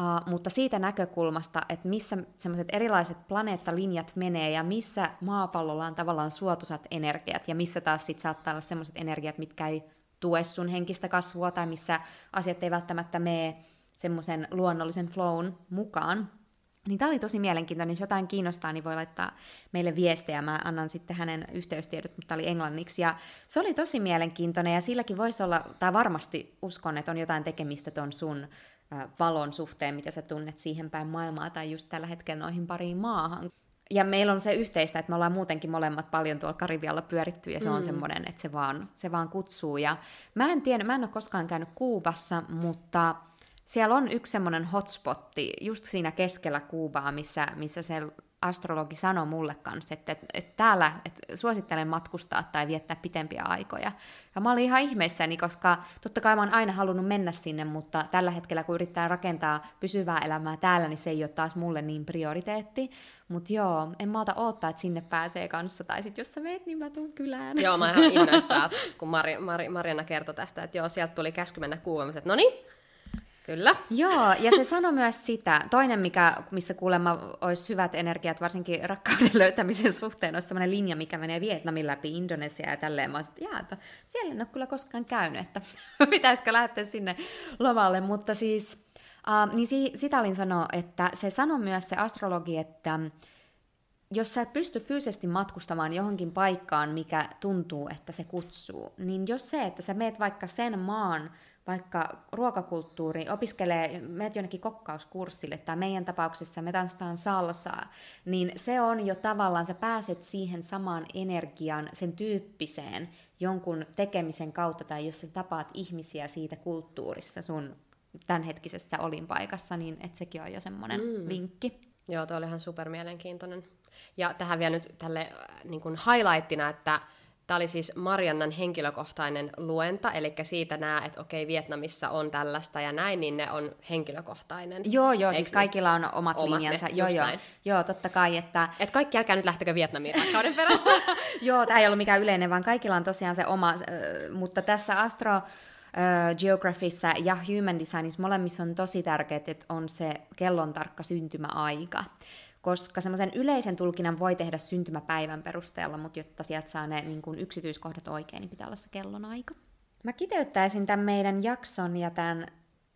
Uh, mutta siitä näkökulmasta, että missä semmoiset erilaiset planeettalinjat menee ja missä maapallolla on tavallaan suotuisat energiat ja missä taas sit saattaa olla semmoiset energiat, mitkä ei tue sun henkistä kasvua tai missä asiat ei välttämättä mene semmoisen luonnollisen flown mukaan. Niin tämä oli tosi mielenkiintoinen, jos jotain kiinnostaa, niin voi laittaa meille viestejä, mä annan sitten hänen yhteystiedot, mutta oli englanniksi. Ja se oli tosi mielenkiintoinen ja silläkin voisi olla, tai varmasti uskon, että on jotain tekemistä ton sun valon suhteen, mitä sä tunnet siihen päin maailmaa tai just tällä hetkellä noihin pariin maahan. Ja meillä on se yhteistä, että me ollaan muutenkin molemmat paljon tuolla Karibialla pyöritty ja se mm. on semmoinen, että se vaan, se vaan kutsuu. Ja mä en tiedä, mä en ole koskaan käynyt Kuubassa, mutta siellä on yksi semmoinen hotspotti just siinä keskellä Kuubaa, missä, missä se astrologi sanoi mulle kanssa, että, että, että täällä että suosittelen matkustaa tai viettää pitempiä aikoja. Ja mä olin ihan ihmeissäni, koska totta kai mä oon aina halunnut mennä sinne, mutta tällä hetkellä kun yrittää rakentaa pysyvää elämää täällä, niin se ei ole taas mulle niin prioriteetti. Mutta joo, en malta odottaa, että sinne pääsee kanssa, tai sitten jos sä meet, niin mä tuun kylään. Joo, mä ihan innoissaan, kun Mari, Mari, Mariana kertoi tästä, että joo, sieltä tuli käsky mennä kuulemassa, että no niin, Kyllä. Joo, ja se sanoi myös sitä. Toinen, mikä, missä kuulemma olisi hyvät energiat, varsinkin rakkauden löytämisen suhteen, olisi sellainen linja, mikä menee Vietnamin läpi Indonesia ja tälleen. Mä olisin, että siellä en ole kyllä koskaan käynyt, että pitäisikö lähteä sinne lomalle. Mutta siis, uh, niin si- sitä olin sanoa, että se sanoi myös se astrologi, että jos sä et pysty fyysisesti matkustamaan johonkin paikkaan, mikä tuntuu, että se kutsuu, niin jos se, että sä meet vaikka sen maan vaikka ruokakulttuuri, opiskelee, menet jonnekin kokkauskurssille, tai meidän tapauksessa me tanssitaan salsaa, niin se on jo tavallaan, sä pääset siihen samaan energian, sen tyyppiseen jonkun tekemisen kautta, tai jos sä tapaat ihmisiä siitä kulttuurissa sun tämänhetkisessä olinpaikassa, niin et sekin on jo semmoinen mm. vinkki. Joo, toi oli ihan super mielenkiintoinen. Ja tähän vielä nyt tälle äh, niin kuin highlightina, että Tämä oli siis Mariannan henkilökohtainen luenta, eli siitä nämä, että okei, Vietnamissa on tällaista ja näin, niin ne on henkilökohtainen. Joo, joo, Eiks siis kaikilla on omat, omat linjansa. Ne, joo, joo. joo, totta kai, että... Et kaikki älkää nyt lähtekö Vietnamiin rakkauden perässä. joo, tämä ei ollut mikään yleinen, vaan kaikilla on tosiaan se oma, mutta tässä Astro Geographissa ja Human Designissa molemmissa on tosi tärkeää, että on se kellon tarkka syntymäaika koska semmoisen yleisen tulkinnan voi tehdä syntymäpäivän perusteella, mutta jotta sieltä saa ne niin kuin yksityiskohdat oikein, niin pitää olla se kellonaika. Mä kiteyttäisin tämän meidän jakson ja tämän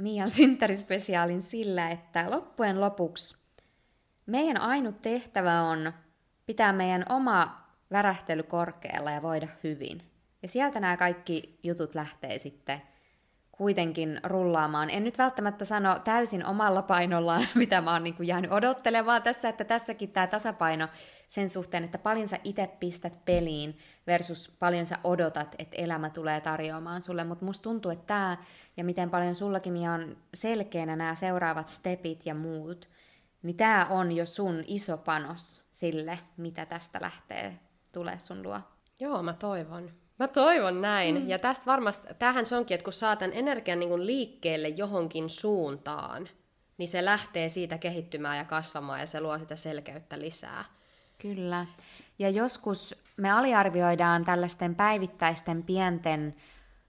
Mian synttärispesiaalin sillä, että loppujen lopuksi meidän ainut tehtävä on pitää meidän oma värähtely korkealla ja voida hyvin. Ja sieltä nämä kaikki jutut lähtee sitten kuitenkin rullaamaan. En nyt välttämättä sano täysin omalla painollaan, mitä mä oon niin jäänyt odottelemaan tässä, että tässäkin tämä tasapaino sen suhteen, että paljon sä itse pistät peliin versus paljon sä odotat, että elämä tulee tarjoamaan sulle. Mutta musta tuntuu, että tämä ja miten paljon sullakin on selkeänä nämä seuraavat stepit ja muut, niin tämä on jo sun iso panos sille, mitä tästä lähtee tulee sun luo. Joo, mä toivon. Mä toivon näin. Mm. Ja tästä varmasti, tähän se onkin, että kun saa tämän energian niin liikkeelle johonkin suuntaan, niin se lähtee siitä kehittymään ja kasvamaan ja se luo sitä selkeyttä lisää. Kyllä. Ja joskus me aliarvioidaan tällaisten päivittäisten pienten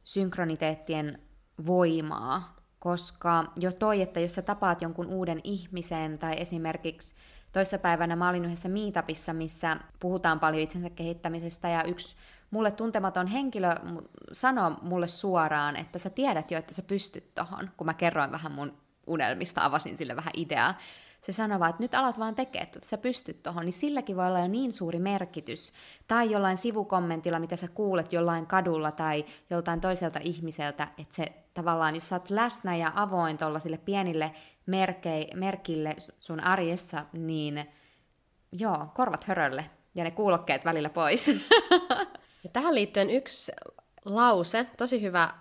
synkroniteettien voimaa, koska jo toi, että jos sä tapaat jonkun uuden ihmisen tai esimerkiksi toissapäivänä mä olin yhdessä meetupissa, missä puhutaan paljon itsensä kehittämisestä ja yksi mulle tuntematon henkilö sanoi mulle suoraan, että sä tiedät jo, että sä pystyt tohon, kun mä kerroin vähän mun unelmista, avasin sille vähän ideaa. Se sanoi vaan, että nyt alat vaan tekemään, että sä pystyt tohon, niin silläkin voi olla jo niin suuri merkitys. Tai jollain sivukommentilla, mitä sä kuulet jollain kadulla tai joltain toiselta ihmiseltä, että se tavallaan, jos sä oot läsnä ja avoin sille pienille merkei, merkille sun arjessa, niin joo, korvat hörölle ja ne kuulokkeet välillä pois. Ja tähän liittyen yksi lause, tosi hyvä äh,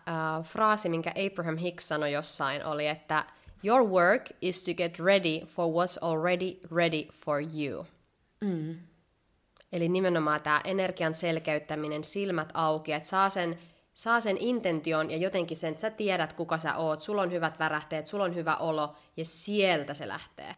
fraasi, minkä Abraham Hicks sanoi jossain, oli, että Your work is to get ready for what's already ready for you. Mm. Eli nimenomaan tämä energian selkeyttäminen, silmät auki, että saa sen, saa sen intention ja jotenkin sen, että sä tiedät, kuka sä oot, sulla on hyvät värähteet, sulla on hyvä olo, ja sieltä se lähtee.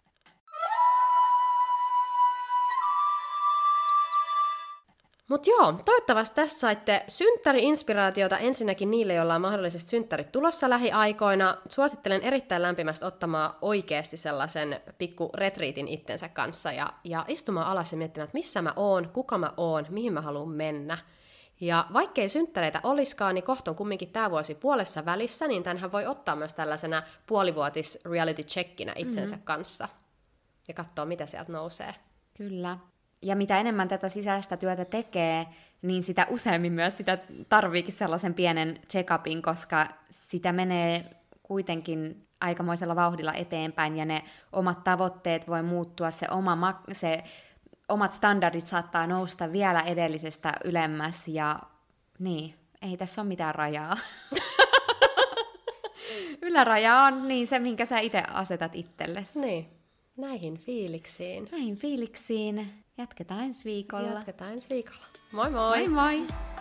Mutta joo, toivottavasti tässä saitte synttäri-inspiraatiota ensinnäkin niille, joilla on mahdollisesti synttärit tulossa lähiaikoina. Suosittelen erittäin lämpimästi ottamaan oikeasti sellaisen pikku retriitin itsensä kanssa ja, ja istumaan alas ja miettimään, että missä mä oon, kuka mä oon, mihin mä haluan mennä. Ja vaikkei synttäreitä oliskaan, niin kohta on kumminkin tämä vuosi puolessa välissä, niin tämähän voi ottaa myös tällaisena puolivuotis reality checkinä itsensä mm-hmm. kanssa ja katsoa, mitä sieltä nousee. Kyllä ja mitä enemmän tätä sisäistä työtä tekee, niin sitä useammin myös sitä tarviikin sellaisen pienen check-upin, koska sitä menee kuitenkin aikamoisella vauhdilla eteenpäin ja ne omat tavoitteet voi muuttua, se, oma, se omat standardit saattaa nousta vielä edellisestä ylemmäs ja niin, ei tässä ole mitään rajaa. Yläraja on niin se, minkä sä itse asetat itsellesi. Niin, näihin fiiliksiin. Näihin fiiliksiin. Jatketaan ensi viikolla. Jatketaan ensi viikolla. Moi moi! Moi moi!